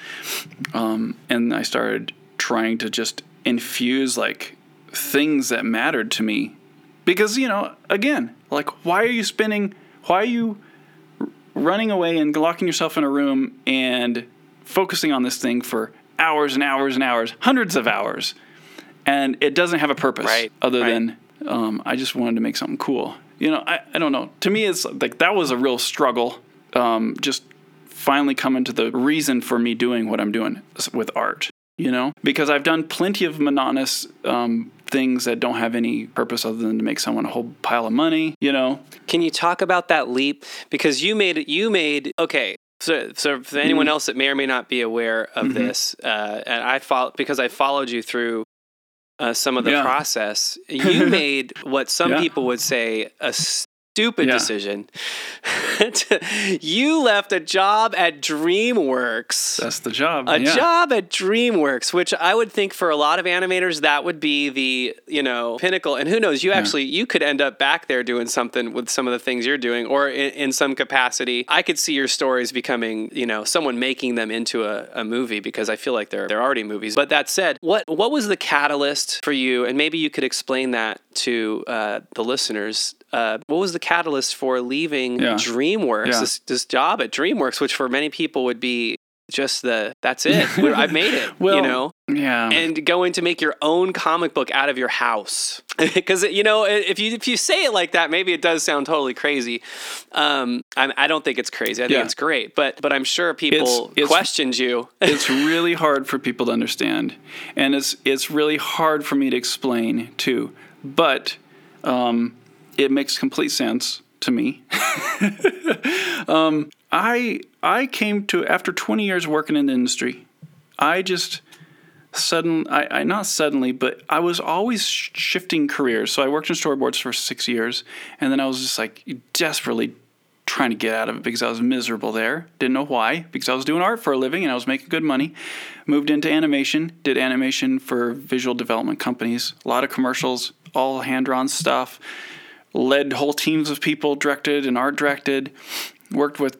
Um, and I started trying to just infuse like things that mattered to me. Because, you know, again, like, why are you spending, why are you running away and locking yourself in a room and focusing on this thing for hours and hours and hours, hundreds of hours, and it doesn't have a purpose right, other right. than um, I just wanted to make something cool. You know, I, I don't know. To me, it's like that was a real struggle. Um, just finally coming to the reason for me doing what I'm doing with art. You know, because I've done plenty of monotonous um, things that don't have any purpose other than to make someone a whole pile of money, you know. Can you talk about that leap because you made it you made okay, so, so for anyone mm else that may or may not be aware of mm-hmm. this, uh, and I follow because I followed you through uh, some of the yeah. process, you made what some yeah. people would say a stupid yeah. decision. you left a job at DreamWorks. That's the job. A yeah. job at DreamWorks, which I would think for a lot of animators that would be the, you know, pinnacle. And who knows, you actually yeah. you could end up back there doing something with some of the things you're doing or in, in some capacity. I could see your stories becoming, you know, someone making them into a, a movie because I feel like they're they're already movies. But that said, what what was the catalyst for you and maybe you could explain that to uh, the listeners uh, what was the catalyst for leaving yeah. DreamWorks, yeah. This, this job at DreamWorks, which for many people would be just the that's it. I've made it. well, you know, Yeah. and going to make your own comic book out of your house because you know if you if you say it like that maybe it does sound totally crazy um I, I don't think it's crazy i think Yeah. it's great but but i'm sure people It's- it's- questioned you it's really hard for people to understand, and it's it's really hard for me to explain too. But um, it makes complete sense to me. um, I I came to after 20 years working in the industry, I just sudden I, I not suddenly, but I was always shifting careers. So I worked in storyboards for six years, and then I was just like desperately trying to get out of it because I was miserable there. Didn't know why because I was doing art for a living and I was making good money. Moved into animation, did animation for visual development companies, a lot of commercials, all hand drawn stuff. Led whole teams of people, directed and art directed. Worked with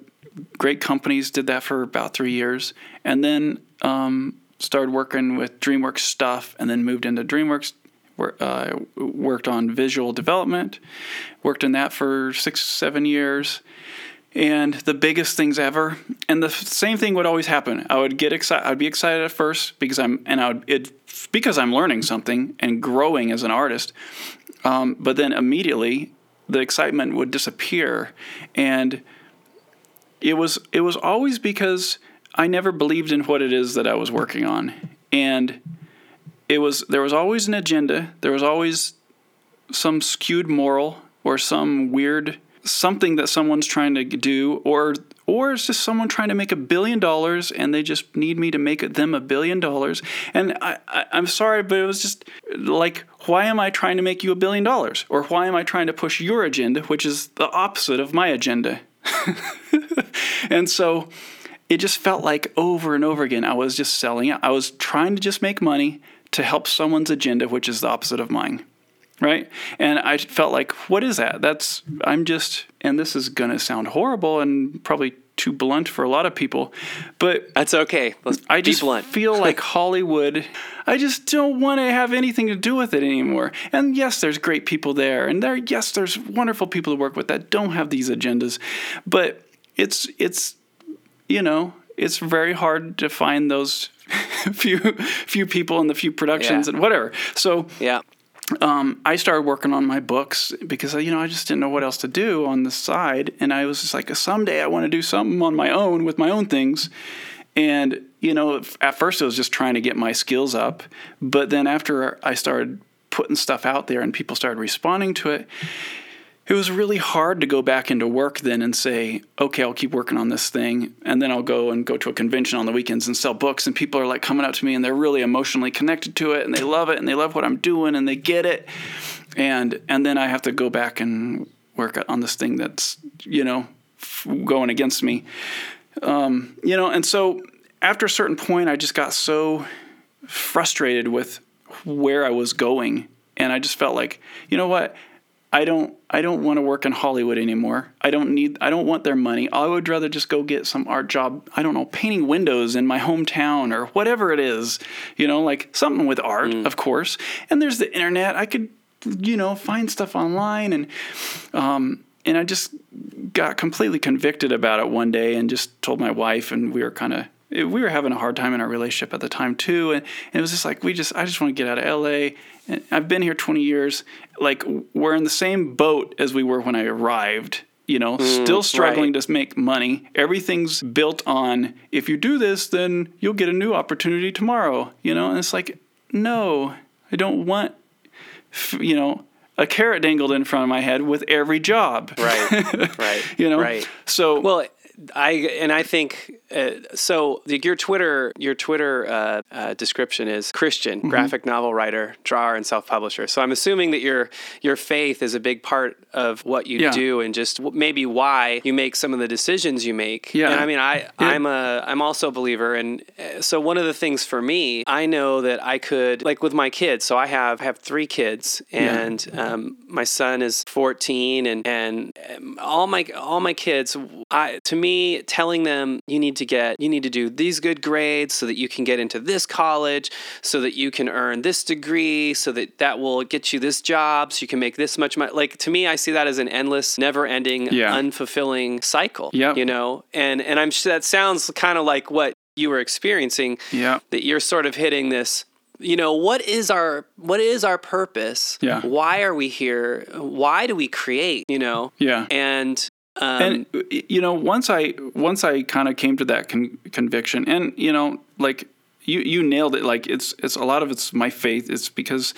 great companies, did that for about three years, and then um, started working with DreamWorks stuff, and then moved into DreamWorks. wor- Uh, worked on visual development, worked in that for six, seven years, and the biggest things ever. And the same thing would always happen. I would get excited. I'd be excited at first because I'm, and I would it because I'm learning something and growing as an artist. Um, but then immediately the excitement would disappear, and it was it was always because I never believed in what it is that I was working on, and it was there was always an agenda. There was always some skewed moral or some weird something that someone's trying to do or or it's just someone trying to make a billion dollars and they just need me to make them a billion dollars and I, I i'm sorry but it was just like why am i trying to make you a billion dollars or why am i trying to push your agenda which is the opposite of my agenda and so it just felt like over and over again I was just selling out. I was trying to just make money to help someone's agenda, which is the opposite of mine. Right? And I felt like, what is that? That's, I'm just, and this is going to sound horrible and probably too blunt for a lot of people, but that's okay let's I just blunt feel like Hollywood. I just don't want to have anything to do with it anymore. And yes, there's great people there, and there, yes, there's wonderful people to work with that don't have these agendas, but it's it's you know it's very hard to find those few few people and the few productions Yeah. and whatever. So yeah um, I started working on my books because you know I just didn't know what else to do on the side, and I was just like, someday I want to do something on my own with my own things. And you know, at first it was just trying to get my skills up, but then after I started putting stuff out there and people started responding to it, it was really hard to go back into work then and say, okay, I'll keep working on this thing. And then I'll go and go to a convention on the weekends and sell books. And people are like coming up to me and they're really emotionally connected to it and they love it and they love what I'm doing and they get it. And, and then I have to go back and work on this thing that's, you know, going against me. Um, you know, and so after a certain point, I just got so frustrated with where I was going. And I just felt like, you know what? I don't I don't want to work in Hollywood anymore. I don't need I don't want their money. I would rather just go get some art job, I don't know, painting windows in my hometown or whatever it is. You know, like something with art, of course. And there's the internet. I could you know, find stuff online and um and I just got completely convicted about it one day and just told my wife and we were kind of we were having a hard time in our relationship at the time too and, and it was just like we just i just want to get out of la and i've been here 20 years like we're in the same boat as we were when i arrived you know mm, still struggling to make money. Everything's built on if you do this then you'll get a new opportunity tomorrow you know? And it's like no i don't want you know a carrot dangled in front of my head with every job. Right right you know? right. So Well, I and I think uh, so. Your Twitter, your Twitter uh, uh, description is Christian, Mm-hmm. graphic novel writer, drawer, and self publisher. So I'm assuming that your your faith is a big part of what you Yeah. do, and just w- maybe why you make some of the decisions you make. Yeah. And I mean, I I'm a I'm also a believer, and uh, so one of the things for me, I know that I could like with my kids. So I have have three kids, and um, my son is 14, and and um, all my all my kids. I to me, telling them you need to get you need to do these good grades so that you can get into this college, so that you can earn this degree, so that that will get you this job, so you can make this much money. Like to me, I see that as an endless, never-ending, Yeah. unfulfilling cycle. Yep. You know, and and I'm sure that sounds kind of like what you were experiencing Yeah. that you're sort of hitting this you know what is our what is our purpose Yeah. why are we here why do we create you know Yeah. and um, and you know once i once i kind of came to that con- conviction and you know like you you nailed it. Like it's it's a lot of it's my faith. It's because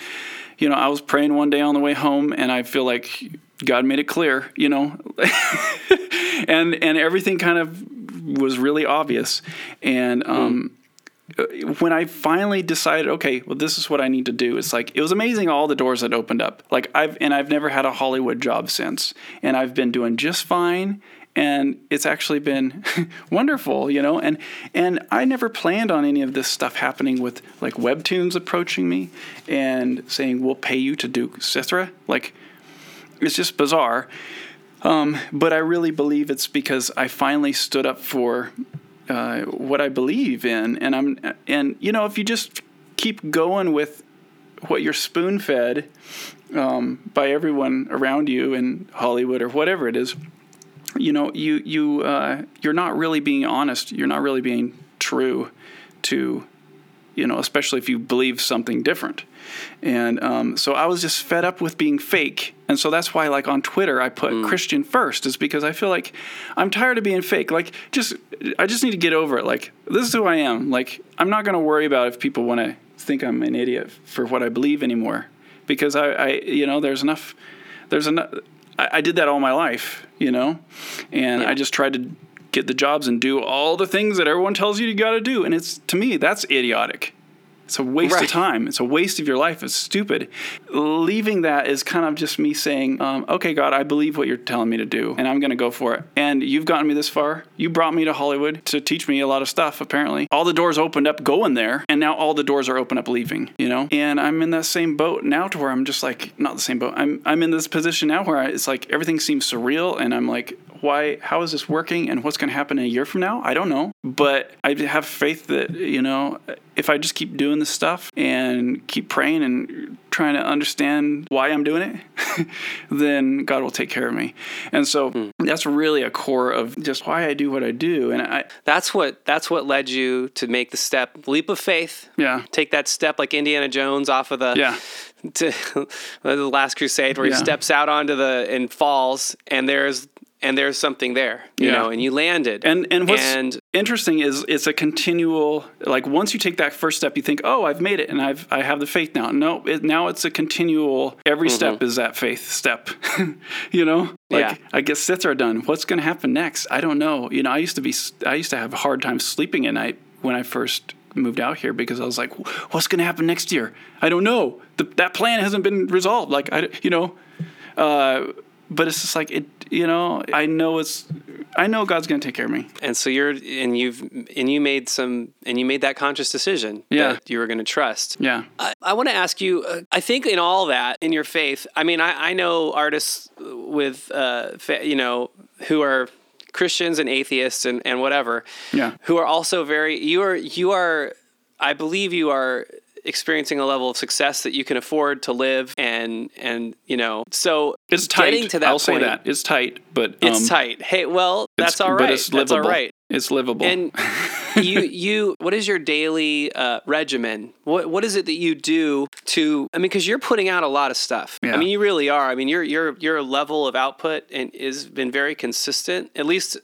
you know i was praying one day on the way home and i feel like god made it clear you know? And and everything kind of was really obvious. And um when I finally decided, okay, well, this is what I need to do, it's like it was amazing all the doors that opened up. Like I've and I've never had a Hollywood job since, and I've been doing just fine, and it's actually been wonderful, you know. And and I never planned on any of this stuff happening with like Webtoons approaching me and saying we'll pay you to do Sithrah. Like it's just bizarre. Um, but I really believe it's because I finally stood up for uh, what I believe in, and I'm and you know if you just keep going with what you're spoon fed um, by everyone around you in Hollywood or whatever it is, you know you you uh, you're not really being honest. You're not really being true to you know especially if you believe something different. And um, so I was just fed up with being fake. And so that's why, like on Twitter, I put mm. Christian first, is because I feel like I'm tired of being fake. Like, just, I just need to get over it. Like, this is who I am. Like, I'm not going to worry about if people want to think I'm an idiot for what I believe anymore. Because I, I you know, there's enough, there's enough, I, I did that all my life, you know? And I just tried to get the jobs and do all the things that everyone tells you you got to do. And it's, to me, that's idiotic. It's a waste Right. of time. It's a waste of your life. It's stupid. Leaving that is kind of just me saying, um, okay, God, I believe what you're telling me to do, and I'm going to go for it. And you've gotten me this far. You brought me to Hollywood to teach me a lot of stuff, apparently. All the doors opened up going there, and now all the doors are open up leaving, you know? And I'm in that same boat now to where I'm just like, not the same boat. I'm, I'm in this position now where I, it's like everything seems surreal, and I'm like, why how is this working and what's going to happen in a year from now? I don't know but i have faith that you know if i just keep doing this stuff and keep praying and trying to understand why i'm doing it then god will take care of me. And so hmm. that's really a core of just why i do what i do. And i that's what that's what led you to make the step leap of faith. Yeah. Take that step like indiana jones off of the yeah. to the last crusade where Yeah. he steps out onto the and falls and there's and there's something there you Yeah. know and you landed And and what's And- interesting is it's a continual like once you take that first step, you think, oh, I've made it and I've I have the faith now. No, it, now it's a continual. Every Mm-hmm. step is that faith step. you know, like Yeah. I get are done. What's going to happen next? I don't know. You know, I used to be I used to have a hard time sleeping at night when I first moved out here because I was like, what's going to happen next year? I don't know. The, that plan hasn't been resolved. Like I, you know. Uh, but it's just like it, you know. I know it's, I know God's gonna take care of me. and so you're and you've and you made some and you made that conscious decision Yeah. that you were going to trust Yeah, I, I want to ask you. Uh, I think in all that, in your faith, I mean, I, I know artists with, uh, fa- you know, who are Christians and atheists and, and whatever, Yeah. who are also very. You are you are. I believe you are experiencing a level of success that you can afford to live and and you know so it's tight. getting to that I'll say that it's tight, but it's um, tight hey well that's all right it's that's all livable. right It's livable. and you you what is your daily uh, regimen? What what is it that you do to? I mean, because you're putting out a lot of stuff. Yeah. I mean, you really are. I mean, your your your level of output and is been very consistent. At least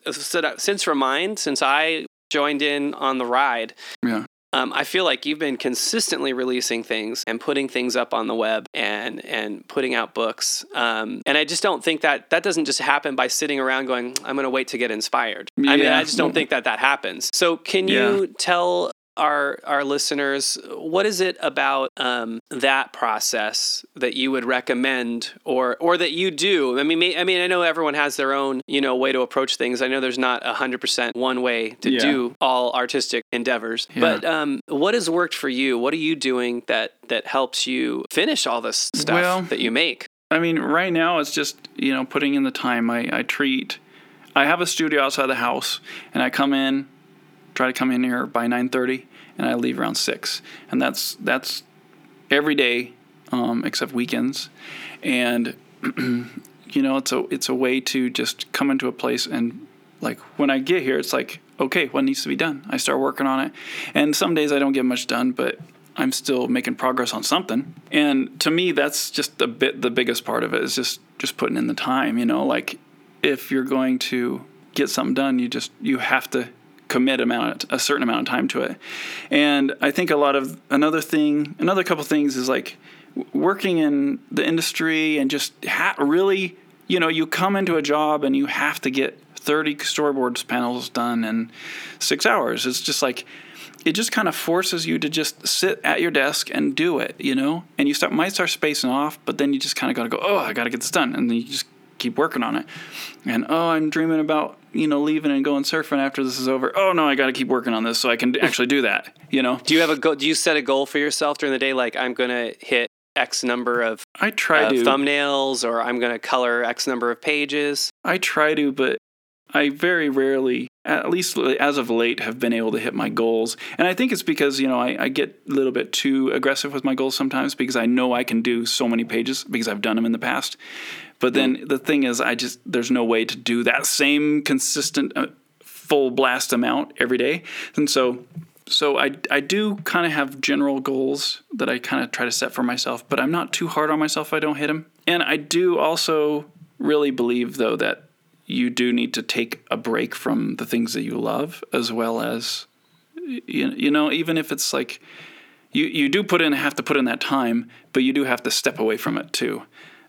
since Remind, since I joined in on the ride. yeah, Um, I feel like you've been consistently releasing things and putting things up on the web and and putting out books. Um, and I just don't think that that doesn't just happen by sitting around going, "I'm going to wait to get inspired." I mean, I just don't think that that happens. So, can you tell our our listeners what is it about um, that process that you would recommend or or that you do? I mean, may, I mean, I know everyone has their own you know way to approach things. I know there's not hundred percent one way to Yeah. do all artistic endeavors. Yeah. But um, what has worked for you? What are you doing that that helps you finish all this stuff Well- that you make? I mean, right now it's just you know putting in the time. I I treat. I have a studio outside the house, and I come in, try to come in here by nine thirty, and I leave around six, and that's that's every day, um, except weekends, and you know it's a it's a way to just come into a place and Like when I get here, it's like, okay, what needs to be done? I start working on it. And some days I don't get much done, but I'm still making progress on something. And to me, that's just a bit the biggest part of it is just just putting in the time. You know, like if you're going to get something done, you just you have to commit amount a certain amount of time to it. And I think a lot of another thing, another couple things is like working in the industry and just ha- really, you know, you come into a job and you have to get 30 storyboards panels done in six hours. It's just like it just kind of forces you to just sit at your desk and do it, you know? And you start might start spacing off, but then you just kind of got to go, "Oh, I got to get this done." And then you just keep working on it. And oh, I'm dreaming about, you know, leaving and going surfing after this is over. Oh, no, I got to keep working on this so I can actually do that, you know? Do you have a goal? Do you set a goal for yourself during the day like I'm going to hit X number of I try uh, to thumbnails or I'm going to color X number of pages? I try to, but I very rarely, at least as of late, have been able to hit my goals. And I think it's because, you know, I, I, get a little bit too aggressive with my goals sometimes because I know I can do so many pages because I've done them in the past. But then mm. the thing is, I just, there's no way to do that same consistent uh, full blast amount every day. And so, so I, I do kind of have general goals that I kind of try to set for myself, but I'm not too hard on myself if I don't hit them. And I do also really believe, though, that you do need to take a break from the things that you love as well as you, you know even if it's like you, you do put in have to put in that time but you do have to step away from it too.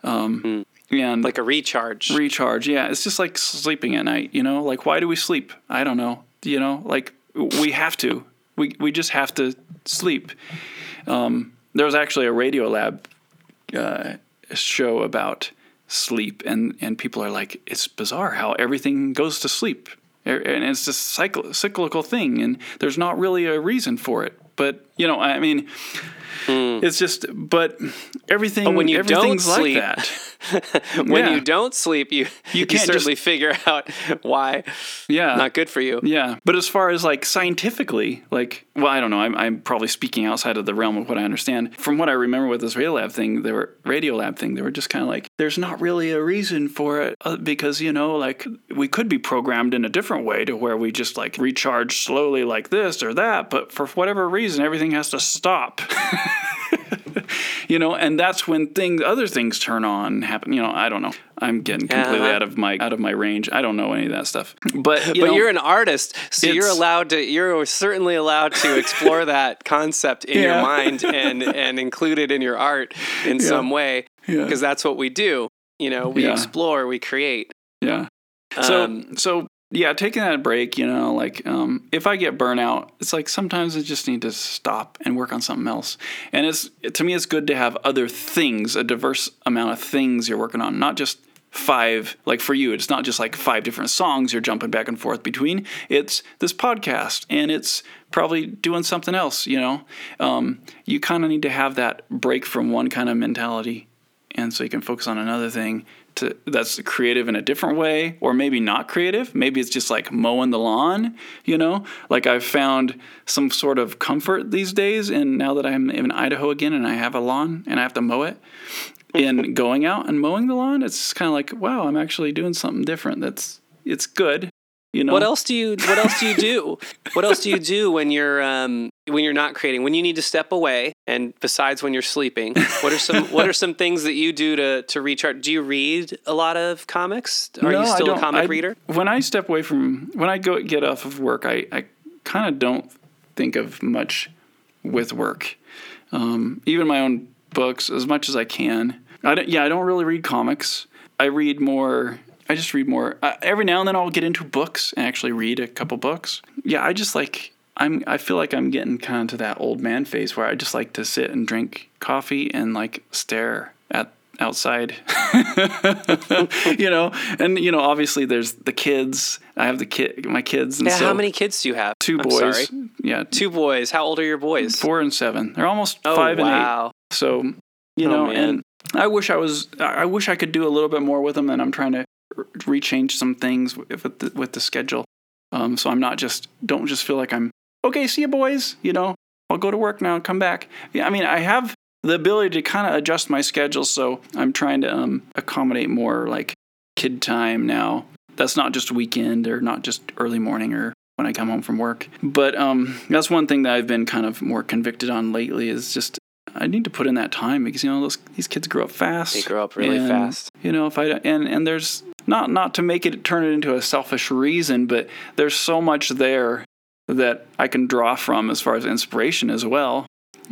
Um, mm. and like a recharge. Recharge yeah. It's just like sleeping at night you know? Like why do we sleep? I don't know you know? Like we have to. We, we just have to sleep. Um, there was actually a Radiolab uh, show about sleep and and people are like it's bizarre how everything goes to sleep and it's a cycle, cyclical thing and there's not really a reason for it but you know i mean mm. it's just but everything but when you don't sleep, like that when yeah. you don't sleep, you you, can't you certainly just, figure out why. Yeah, not good for you. Yeah, but as far as like scientifically, like well, I don't know. I'm, I'm probably speaking outside of the realm of what I understand. From what I remember with this Radiolab thing, they were Radiolab thing. They were just kind of like, there's not really a reason for it uh, because you know, like we could be programmed in a different way to where we just like recharge slowly like this or that, but for whatever reason, everything has to stop. you know, and that's when things, other things turn on, happen. You know, I don't know. I'm getting completely uh-huh. out of my out of my range. I don't know any of that stuff. But you but know, you're an artist, so you're allowed to. You're certainly allowed to explore that concept in yeah. your mind and and include it in your art in yeah. some way because yeah. that's what we do. You know, we explore, we create. Yeah. So um, so yeah, taking that break, you know, like um, if I get burnout, it's like sometimes I just need to stop and work on something else. And it's to me, it's good to have other things, a diverse amount of things you're working on, not just five. Like for you, it's not just like five different songs you're jumping back and forth between. It's this podcast, and it's probably doing something else. You know, um, you kind of need to have that break from one kind of mentality, and so you can focus on another thing to that's creative in a different way or maybe not creative. Maybe it's just like mowing the lawn you know? Like i've found some sort of comfort these days and now that i'm in idaho again and i have a lawn and i have to mow it in going out and mowing the lawn. It's kind of like wow i'm actually doing something different that's it's good you know? what else do you what else do you do? What else do you do when you're um, when you're not creating? When you need to step away and besides when you're sleeping what are some what are some things that you do to to recharge? Do you read a lot of comics? Are no, you still a comic I, reader? when i step away from when i go get off of work i i kind of don't think of much with work. Um, even my own books as much as i can. I don't yeah i don't really read comics. I read more I just read more. Uh, every now and then I'll get into books and actually read a couple books. Yeah, I just like I'm I feel like I'm getting kind of to that old man phase where I just like to sit and drink coffee and like stare at outside. you know, and you know obviously there's the kids. I have the kid my kids and yeah, so how many kids do you have? 2 I'm boys. Sorry. Yeah. Two boys. How old are your boys? 4 and 7. They're almost oh, 5 wow. and 8. So, you oh, know, man. and I wish I was I wish I could do a little bit more with them and I'm trying to rechange some things with the, with the schedule. Um, so I'm not just don't just feel like I'm okay. See you, boys. You know, I'll go to work now and come back. Yeah, I mean, I have the ability to kind of adjust my schedule, so I'm trying to um, accommodate more like kid time now. that's not just weekend or not just early morning or when I come home from work. But um, that's one thing that I've been kind of more convicted on lately is just I need to put in that time because you know those these kids grow up fast. They grow up really and, fast. You know, if I and and there's not not to make it turn it into a selfish reason, but there's so much there that I can draw from as far as inspiration as well.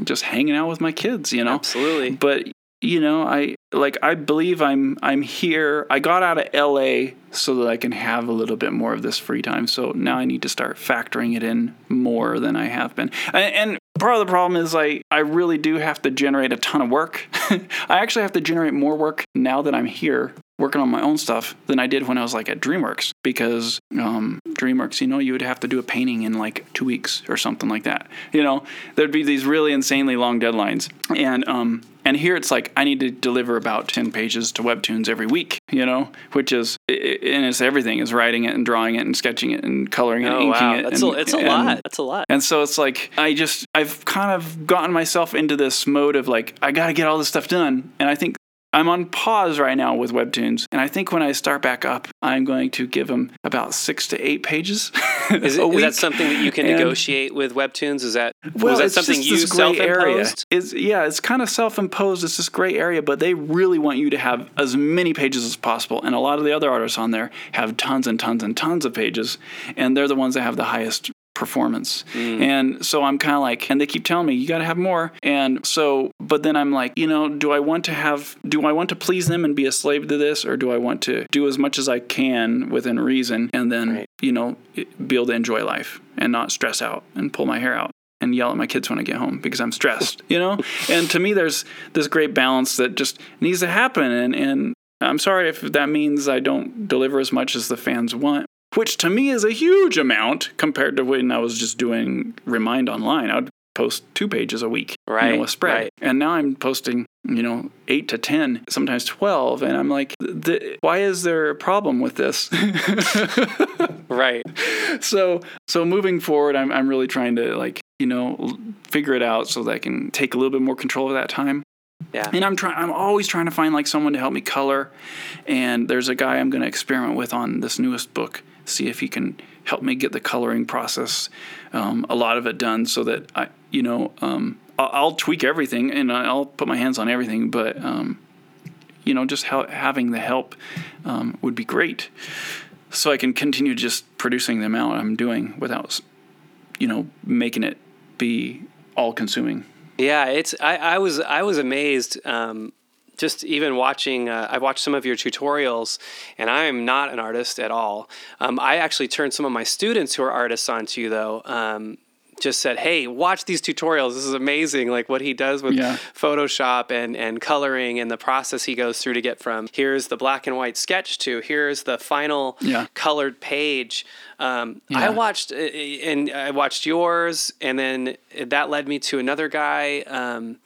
Just hanging out with my kids, you know. Absolutely. But you know, I like I believe I'm I'm here. I got out of LA so that I can have a little bit more of this free time. So now I need to start factoring it in more than I have been. And, and part of the problem is I I really do have to generate a ton of work. I actually have to generate more work now that I'm here working on my own stuff than I did when I was like at DreamWorks because um, DreamWorks, you know, you would have to do a painting in like two weeks or something like that. You know, there'd be these really insanely long deadlines, and um, and here it's like I need to deliver about ten pages to Webtoons every week. You know, which is and it's everything is writing it and drawing it and sketching it and coloring it oh, and inking wow. it. That's and, a, it's a and, lot. That's a lot. And so it's like I just I've kind of gotten myself into this mode of like I got to get all this stuff done, and I think I'm on pause right now with Webtoons, and I think when I start back up, I'm going to give them about six to eight pages. Is, it, is that something that you can And- negotiate with Webtoons? Is that Well, was that something you area. self-imposed? It's yeah, it's kind of self-imposed. It's this gray area, but they really want you to have as many pages as possible. And a lot of the other artists on there have tons and tons and tons of pages, and they're the ones that have the highest performance. Mm. And so I'm kind of like, and they keep telling me you got to have more. And so, but then I'm like, you know, do I want to have, do I want to please them and be a slave to this, or do I want to do as much as I can within reason, and then Right. you know, be able to enjoy life and not stress out and pull my hair out and yell at my kids when I get home because I'm stressed, you know? and to me, there's this great balance that just needs to happen. And, and I'm sorry if that means I don't deliver as much as the fans want, which to me is a huge amount compared to when I was just doing Remind Online. I'd post two pages a week, you Right, know, a spread. right. And now I'm posting, you know, eight to 10, sometimes 12. And I'm like, th- why is there a problem with this? Right. so so moving forward I'm, I'm really trying to like you know l- figure it out so that i can take a little bit more control of that time Yeah. and i'm trying i'm always trying to find like someone to help me color and there's a guy i'm going to experiment with on this newest book see if he can help me get the coloring process um, a lot of it done so that i you know um, I'll, I'll tweak everything and i'll put my hands on everything but um, you know just ha- having the help um, would be great so I can continue just producing the amount I'm doing without, you know, making it be all consuming. Yeah, it's I, I was I was amazed. Um, just even watching, uh, I watched some of your tutorials, and I am not an artist at all. Um, I actually turned some of my students who are artists onto you, though. Um, just said, "Hey, watch these tutorials. This is amazing! Like what he does with Yeah. Photoshop and and coloring and the process he goes through to get from here's the black and white sketch to here's the final Yeah. colored page." Um, I watched uh, and I watched yours, and then that led me to another guy. Um,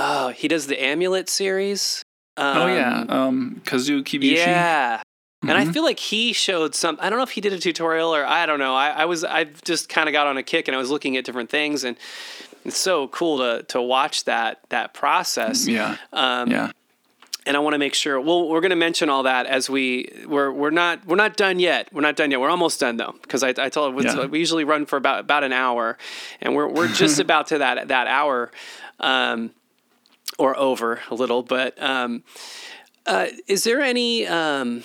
oh, he does the Amulet series. Um, oh yeah, um, Kazu Kibuishi. yeah. And I Mhm. feel like he showed some. I don't know if he did a tutorial or I don't know. I, I was I just kind of got on a kick and I was looking at different things and it's so cool to to watch that that process. Yeah, Um, yeah, and I want to make sure. Well, we're going to mention all that as we we're we're not we're not done yet. We're not done yet. We're almost done though, because I, I told Yeah. we usually run for about about an hour, and we're we're just about to that that hour, um, or over a little. But um, uh, is there any? Um,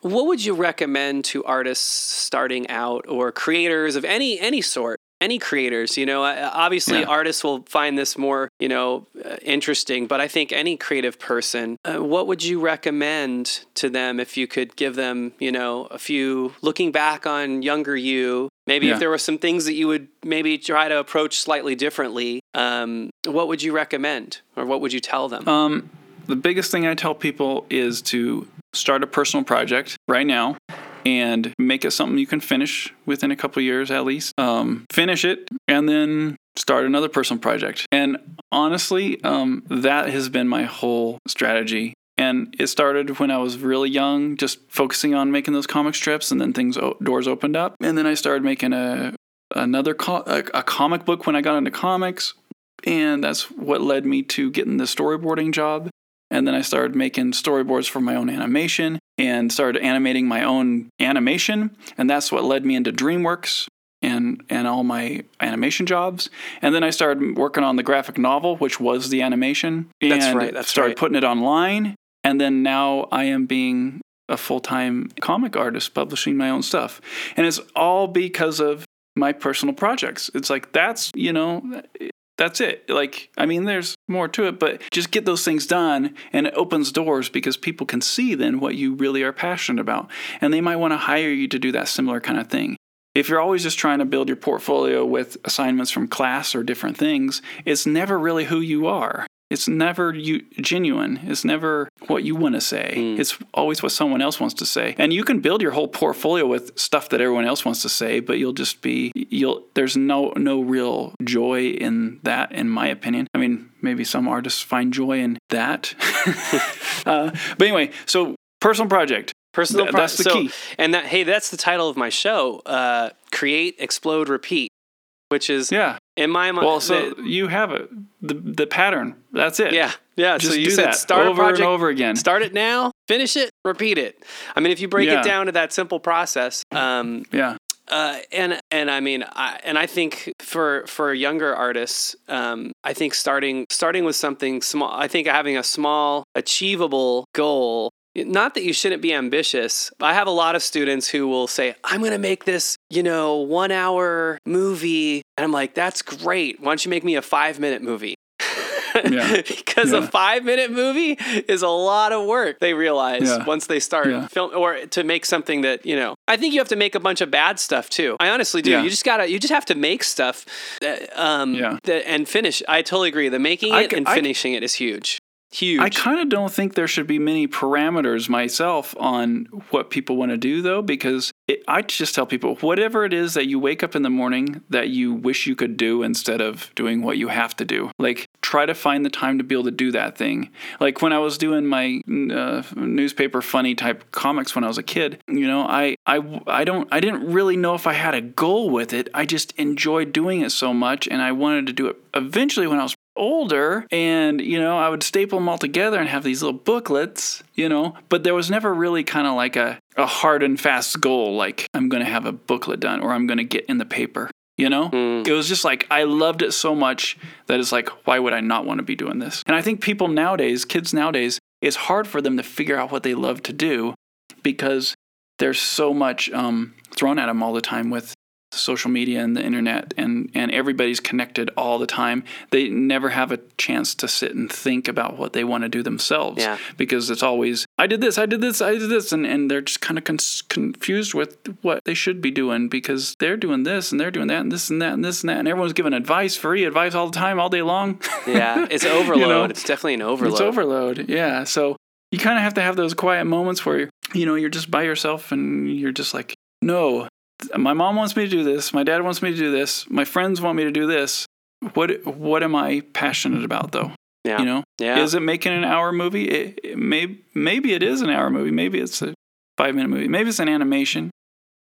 what would you recommend to artists starting out or creators of any any sort? Any creators, you know, uh, obviously Yeah. artists will find this more, you know, uh, interesting, but I think any creative person, uh, what would you recommend to them if you could give them, you know, a few looking back on younger you, maybe Yeah. if there were some things that you would maybe try to approach slightly differently, um, what would you recommend or what would you tell them? Um, the biggest thing I tell people is to start a personal project right now and make it something you can finish within a couple years at least. Um, finish it and then start another personal project. And honestly, um, that has been my whole strategy. And it started when I was really young, just focusing on making those comic strips, and then things doors opened up, and then I started making a another co- a, a comic book when I got into comics, and that's what led me to getting the storyboarding job And then I started making storyboards for my own animation and started animating my own animation. And that's what led me into DreamWorks and and all my animation jobs. And then I started working on the graphic novel, which was the animation. And That's right, that's started right. putting it online. And then now I am being a full time comic artist, publishing my own stuff. And it's all because of my personal projects. It's like that's you know that's it. Like, I mean, there's more to it, but just get those things done and it opens doors because people can see then what you really are passionate about. And they might want to hire you to do that similar kind of thing. If you're always just trying to build your portfolio with assignments from class or different things, it's never really who you are. It's never you genuine. It's never what you want to say. It's always what someone else wants to say. And you can build your whole portfolio with stuff that everyone else wants to say, but you'll just be you'll there's no no real joy in that in my opinion. I mean, maybe some artists find joy in that. uh, but anyway, so personal project. Personal Th- pro- that's the so, key. And that hey, that's the title of my show. Uh, create, explode, repeat. Which is Yeah. in my mind. Well, so you have it. The the pattern. That's it. yeah, yeah. Just so you do said that start over a project, and over again. Start it now, finish it, repeat it. I mean, if you break Yeah. it down to that simple process, um, Yeah. uh, and and I mean, I, and I think for for younger artists, um, I think starting starting with something small. I think having a small, achievable goal. Not that you shouldn't be ambitious. I have a lot of students who will say, "I'm going to make this, you know, one hour movie," and I'm like, "That's great. Why don't you make me a five minute movie?" Yeah. because a five minute movie is a lot of work. They realize Yeah. once they start Yeah. film or to make something that you know. I think you have to make a bunch of bad stuff too. I honestly do. Yeah. You just gotta. You just have to make stuff, that, um, Yeah. that, and finish. I totally agree. The making it and I finishing it is huge. Huge. I kind of don't think there should be many parameters myself on what people want to do, though, because it, I just tell people whatever it is that you wake up in the morning that you wish you could do instead of doing what you have to do. Like, try to find the time to be able to do that thing. Like, when I was doing my uh, newspaper funny type comics when I was a kid, you know, I, I, I don't, I didn't really know if I had a goal with it. I just enjoyed doing it so much, and I wanted to do it eventually when I was older and you know i would staple them all together and have these little booklets you know but there was never really kind of like a, a hard and fast goal like i'm going to have a booklet done or i'm going to get in the paper you know? It was just like i loved it so much that it's like why would i not want to be doing this? And i think people nowadays kids nowadays it's hard for them to figure out what they love to do because there's so much um, thrown at them all the time with social media and the internet and and everybody's connected all the time they never have a chance to sit and think about what they want to do themselves Yeah. because it's always i did this i did this i did this and, and they're just kind of con- confused with what they should be doing because they're doing this and they're doing that and this and that and this and that and everyone's giving advice free advice all the time all day long yeah, it's overload. know? it's definitely an overload. it's overload. Yeah. So you kind of have to have those quiet moments where you're, you know you're just by yourself and you're just like, no, my mom wants me to do this. My dad wants me to do this. My friends want me to do this. What what am I passionate about though? Yeah. You know, Yeah. is it making an hour movie? It, it may, maybe it is an hour movie. Maybe it's a five minute movie. Maybe it's an animation.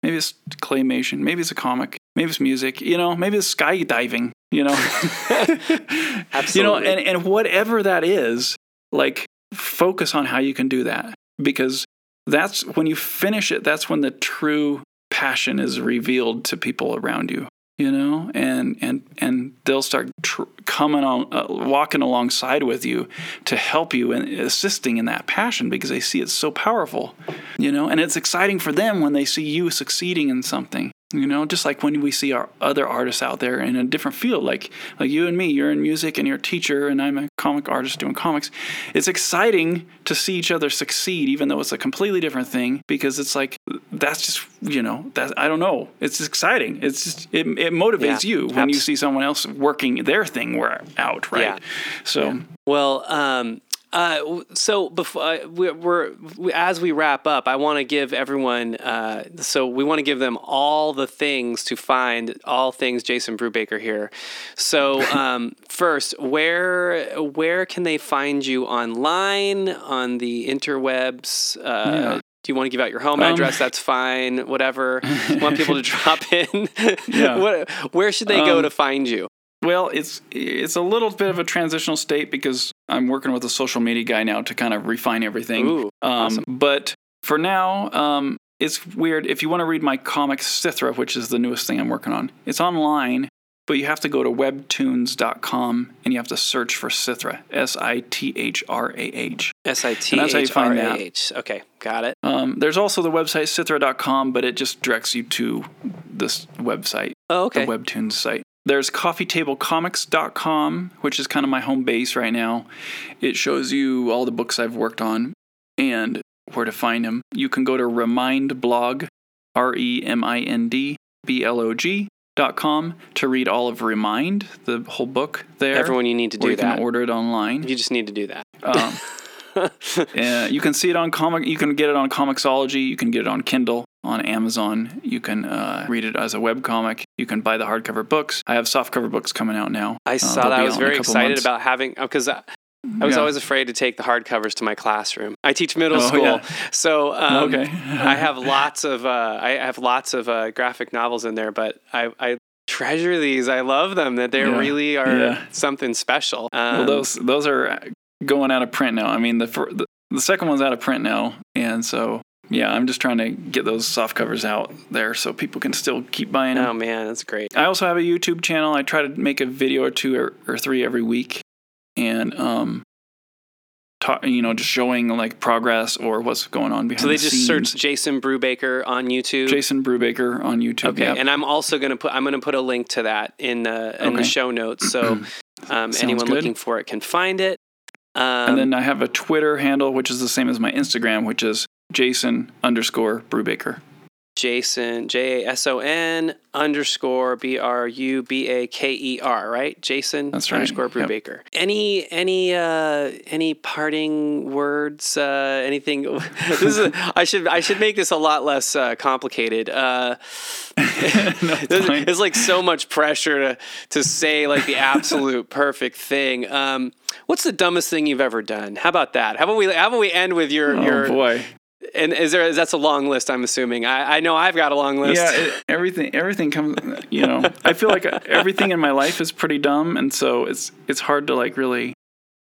Maybe it's claymation. Maybe it's a comic. Maybe it's music. You know, maybe it's skydiving. You know, Absolutely. You know, and, and whatever that is, like focus on how you can do that because that's when you finish it, that's when the true passion is revealed to people around you. You know, and and and they'll start tr- coming on, uh, walking alongside with you to help you and assisting in that passion because they see it's so powerful. You know, and it's exciting for them when they see you succeeding in something. You know, just like when we see our other artists out there in a different field, like like you and me, you're in music and you're a teacher, and I'm a comic artist doing comics. It's exciting to see each other succeed, even though it's a completely different thing, because it's like that's just you know that I don't know. It's exciting. It's just it, it motivates Yeah, you when you see someone else working their thing out, right? Yeah. So Well, um, uh, so before uh, we're, we're we, as we wrap up, I want to give everyone. Uh, so we want to give them all the things to find all things Jason Brubaker here. So um, first, where where can they find you online on the interwebs? Uh, Yeah. Do you want to give out your home Um, address? That's fine. Whatever. Want people to drop in? Yeah. what, where should they go Um, to find you? Well, it's it's a little bit of a transitional state because I'm working with a social media guy now to kind of refine everything. Ooh, um, awesome. But for now, um, it's weird. If you want to read my comic Sithrah, which is the newest thing I'm working on, it's online, but you have to go to webtoons.com and you have to search for Sithrah, S I T H R A H. S I T And that's how you find A that. Okay, got it. Um, there's also the website Sithrah.com, but it just directs you to this website, Oh, okay. the Webtoons site. There's coffeetablecomics.com, which is kind of my home base right now. It shows you all the books I've worked on and where to find them. You can go to Remind Blog, R E M I N D B L O G. Dot com to read all of Remind, the whole book there. Everyone, you need to or do you that. can order it online. You just need to do that. Um, yeah, you can see it on comic. You can get it on Comixology. You can get it on Kindle, on Amazon. You can uh, read it as a web comic. You can buy the hardcover books. I have softcover books coming out now. I Uh, saw that. I was out in a very excited months. about having because I, I was Yeah. always afraid to take the hardcovers to my classroom. I teach middle Oh, school, yeah. so um, Okay. I have lots of uh, I have lots of uh, graphic novels in there, but I, I treasure these. I love them. That they Yeah. really are something special. Um, well, those those are going out of print now. I mean, the the, the second one's out of print now, and so yeah, I'm just trying to get those soft covers out there so people can still keep buying them. oh man, that's great. I also have a YouTube channel. I try to make a video or two or, or three every week, and um, talk, you know, just showing like progress or what's going on behind. So they the just scenes. search Jason Brubaker on YouTube. Jason Brubaker on YouTube. Okay, yeah. and I'm also gonna put I'm gonna put a link to that in the in the show notes, so um, anyone good. looking for it can find it. Um, and then I have a Twitter handle, which is the same as my Instagram, which is Jason underscore Brubaker. Jason J A S O N underscore B R U B A K E R, right? Jason That's right, underscore yep. Brubaker. Any any uh any parting words? Uh anything this is a, I should I should make this a lot less uh, complicated. Uh fine. it's like so much pressure to to say like the absolute perfect thing. Um what's the dumbest thing you've ever done? How about that? How about we how about we end with your Oh your boy. And is there that's a long list i'm assuming i, I know i've got a long list Yeah, it, everything everything comes. You know, I feel like everything in my life is pretty dumb, and so it's it's hard to like really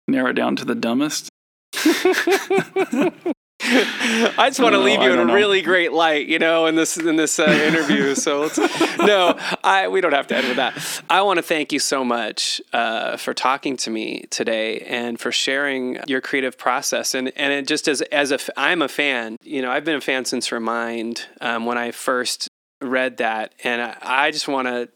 narrow it down to the dumbest. i just want to leave you in a really great light you know in this in this uh, interview so let's, no i we don't have to end with that. I want to thank you so much uh, for talking to me today and for sharing your creative process. And and it just as as a f- i'm a fan you know i've been a fan since remind um, when i first read that. And i, I just want to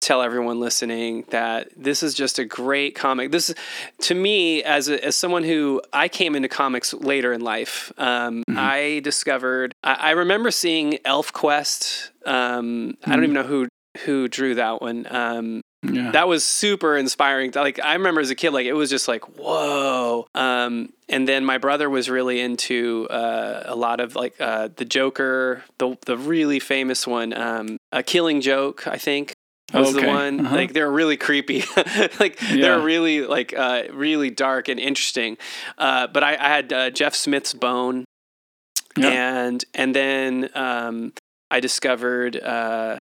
tell everyone listening that this is just a great comic. This is, to me, as a, as someone who I came into comics later in life, um, I discovered. I, I remember seeing Elf Quest. Um, I don't even know who who drew that one. Um, Yeah. that was super inspiring. Like I remember as a kid, like it was just like whoa. Um, and then my brother was really into uh, a lot of like uh, the Joker, the the really famous one, um, a Killing Joke, I think. Was the one Uh-huh. like they're really creepy, like Yeah. they're really like uh, really dark and interesting. Uh, but I, I had uh, Jeff Smith's Bone, Yeah. and and then um, I discovered uh,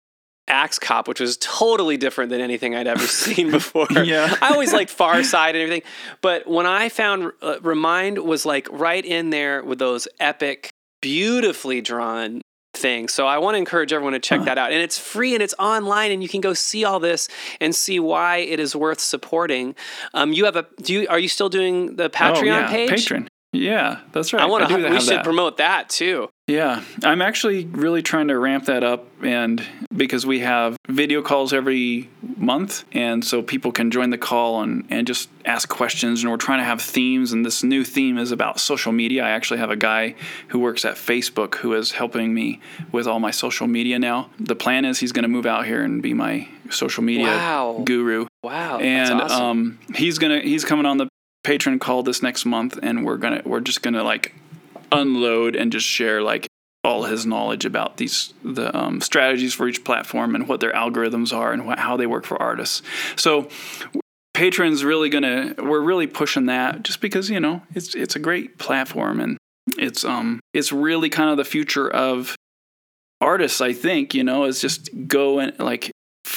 Axe Cop, which was totally different than anything I'd ever seen before. Yeah. I always liked Far Side and everything, but when I found uh, Remind was like right in there with those epic, beautifully drawn things. So I want to encourage everyone to check Huh. that out, and it's free and it's online, and you can go see all this and see why it is worth supporting. Um, you have a do you are you still doing the Patreon oh, yeah. page? Patreon. Yeah, that's right. I want do to. We should that. promote that too. Yeah, I'm actually really trying to ramp that up, and because we have video calls every month, and so people can join the call and, and just ask questions, and we're trying to have themes, and this new theme is about social media. I actually have a guy who works at Facebook who is helping me with all my social media now. The plan is he's going to move out here and be my social media Wow. guru, Wow, and that's awesome. um, he's gonna he's coming on the Patreon call this next month, and we're gonna we're just gonna like unload and just share like all his knowledge about these the um, strategies for each platform and what their algorithms are and wh- how they work for artists. So Patreon's really gonna we're really pushing that just because you know it's it's a great platform and it's um it's really kind of the future of artists i think you know is just go and like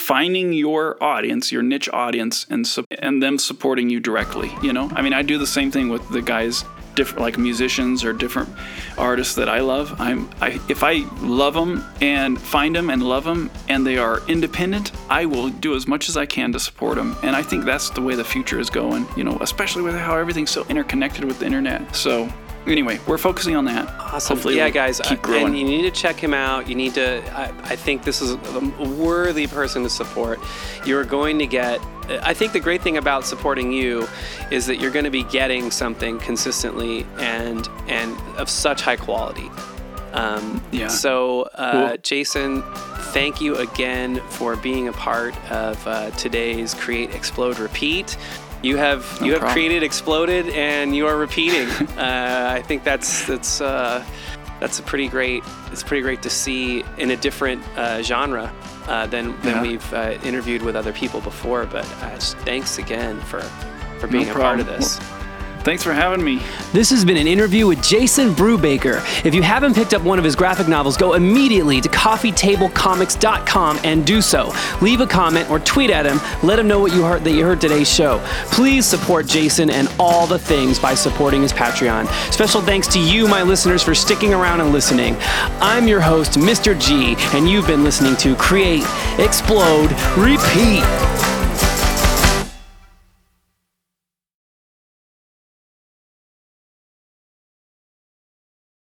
finding your audience, your niche audience, and su- and them supporting you directly. You know, I mean, I do the same thing with the guys, different like musicians or different artists that I love. I'm I if I love them and find them and love them and they are independent, I will do as much as I can to support them. And I think that's the way the future is going. You know, especially with how everything's so interconnected with the internet. So anyway, we're focusing on that. Awesome. Hopefully yeah, guys, keep growing. and you need to check him out. You need to. I, I think this is a worthy person to support. You're going to get. I think the great thing about supporting you is that you're going to be getting something consistently and and of such high quality. Um, Yeah. So, uh, Cool. Jason, thank you again for being a part of uh, today's Create, Explode, Repeat. You have No you have problem. created, exploded, and you are repeating. uh, I think that's that's uh, that's a pretty great. It's pretty great to see in a different uh, genre uh, than than Yeah. we've uh, interviewed with other people before. But uh, thanks again for for being a part of this. Thanks for having me. This has been an interview with Jason Brubaker. If you haven't picked up one of his graphic novels, go immediately to coffeetablecomics.com and do so. Leave a comment or tweet at him. Let him know what you heard that you heard today's show. Please support Jason and all the things by supporting his Patreon. Special thanks to you, my listeners, for sticking around and listening. I'm your host, Mr. G, and you've been listening to Create, Explode, Repeat.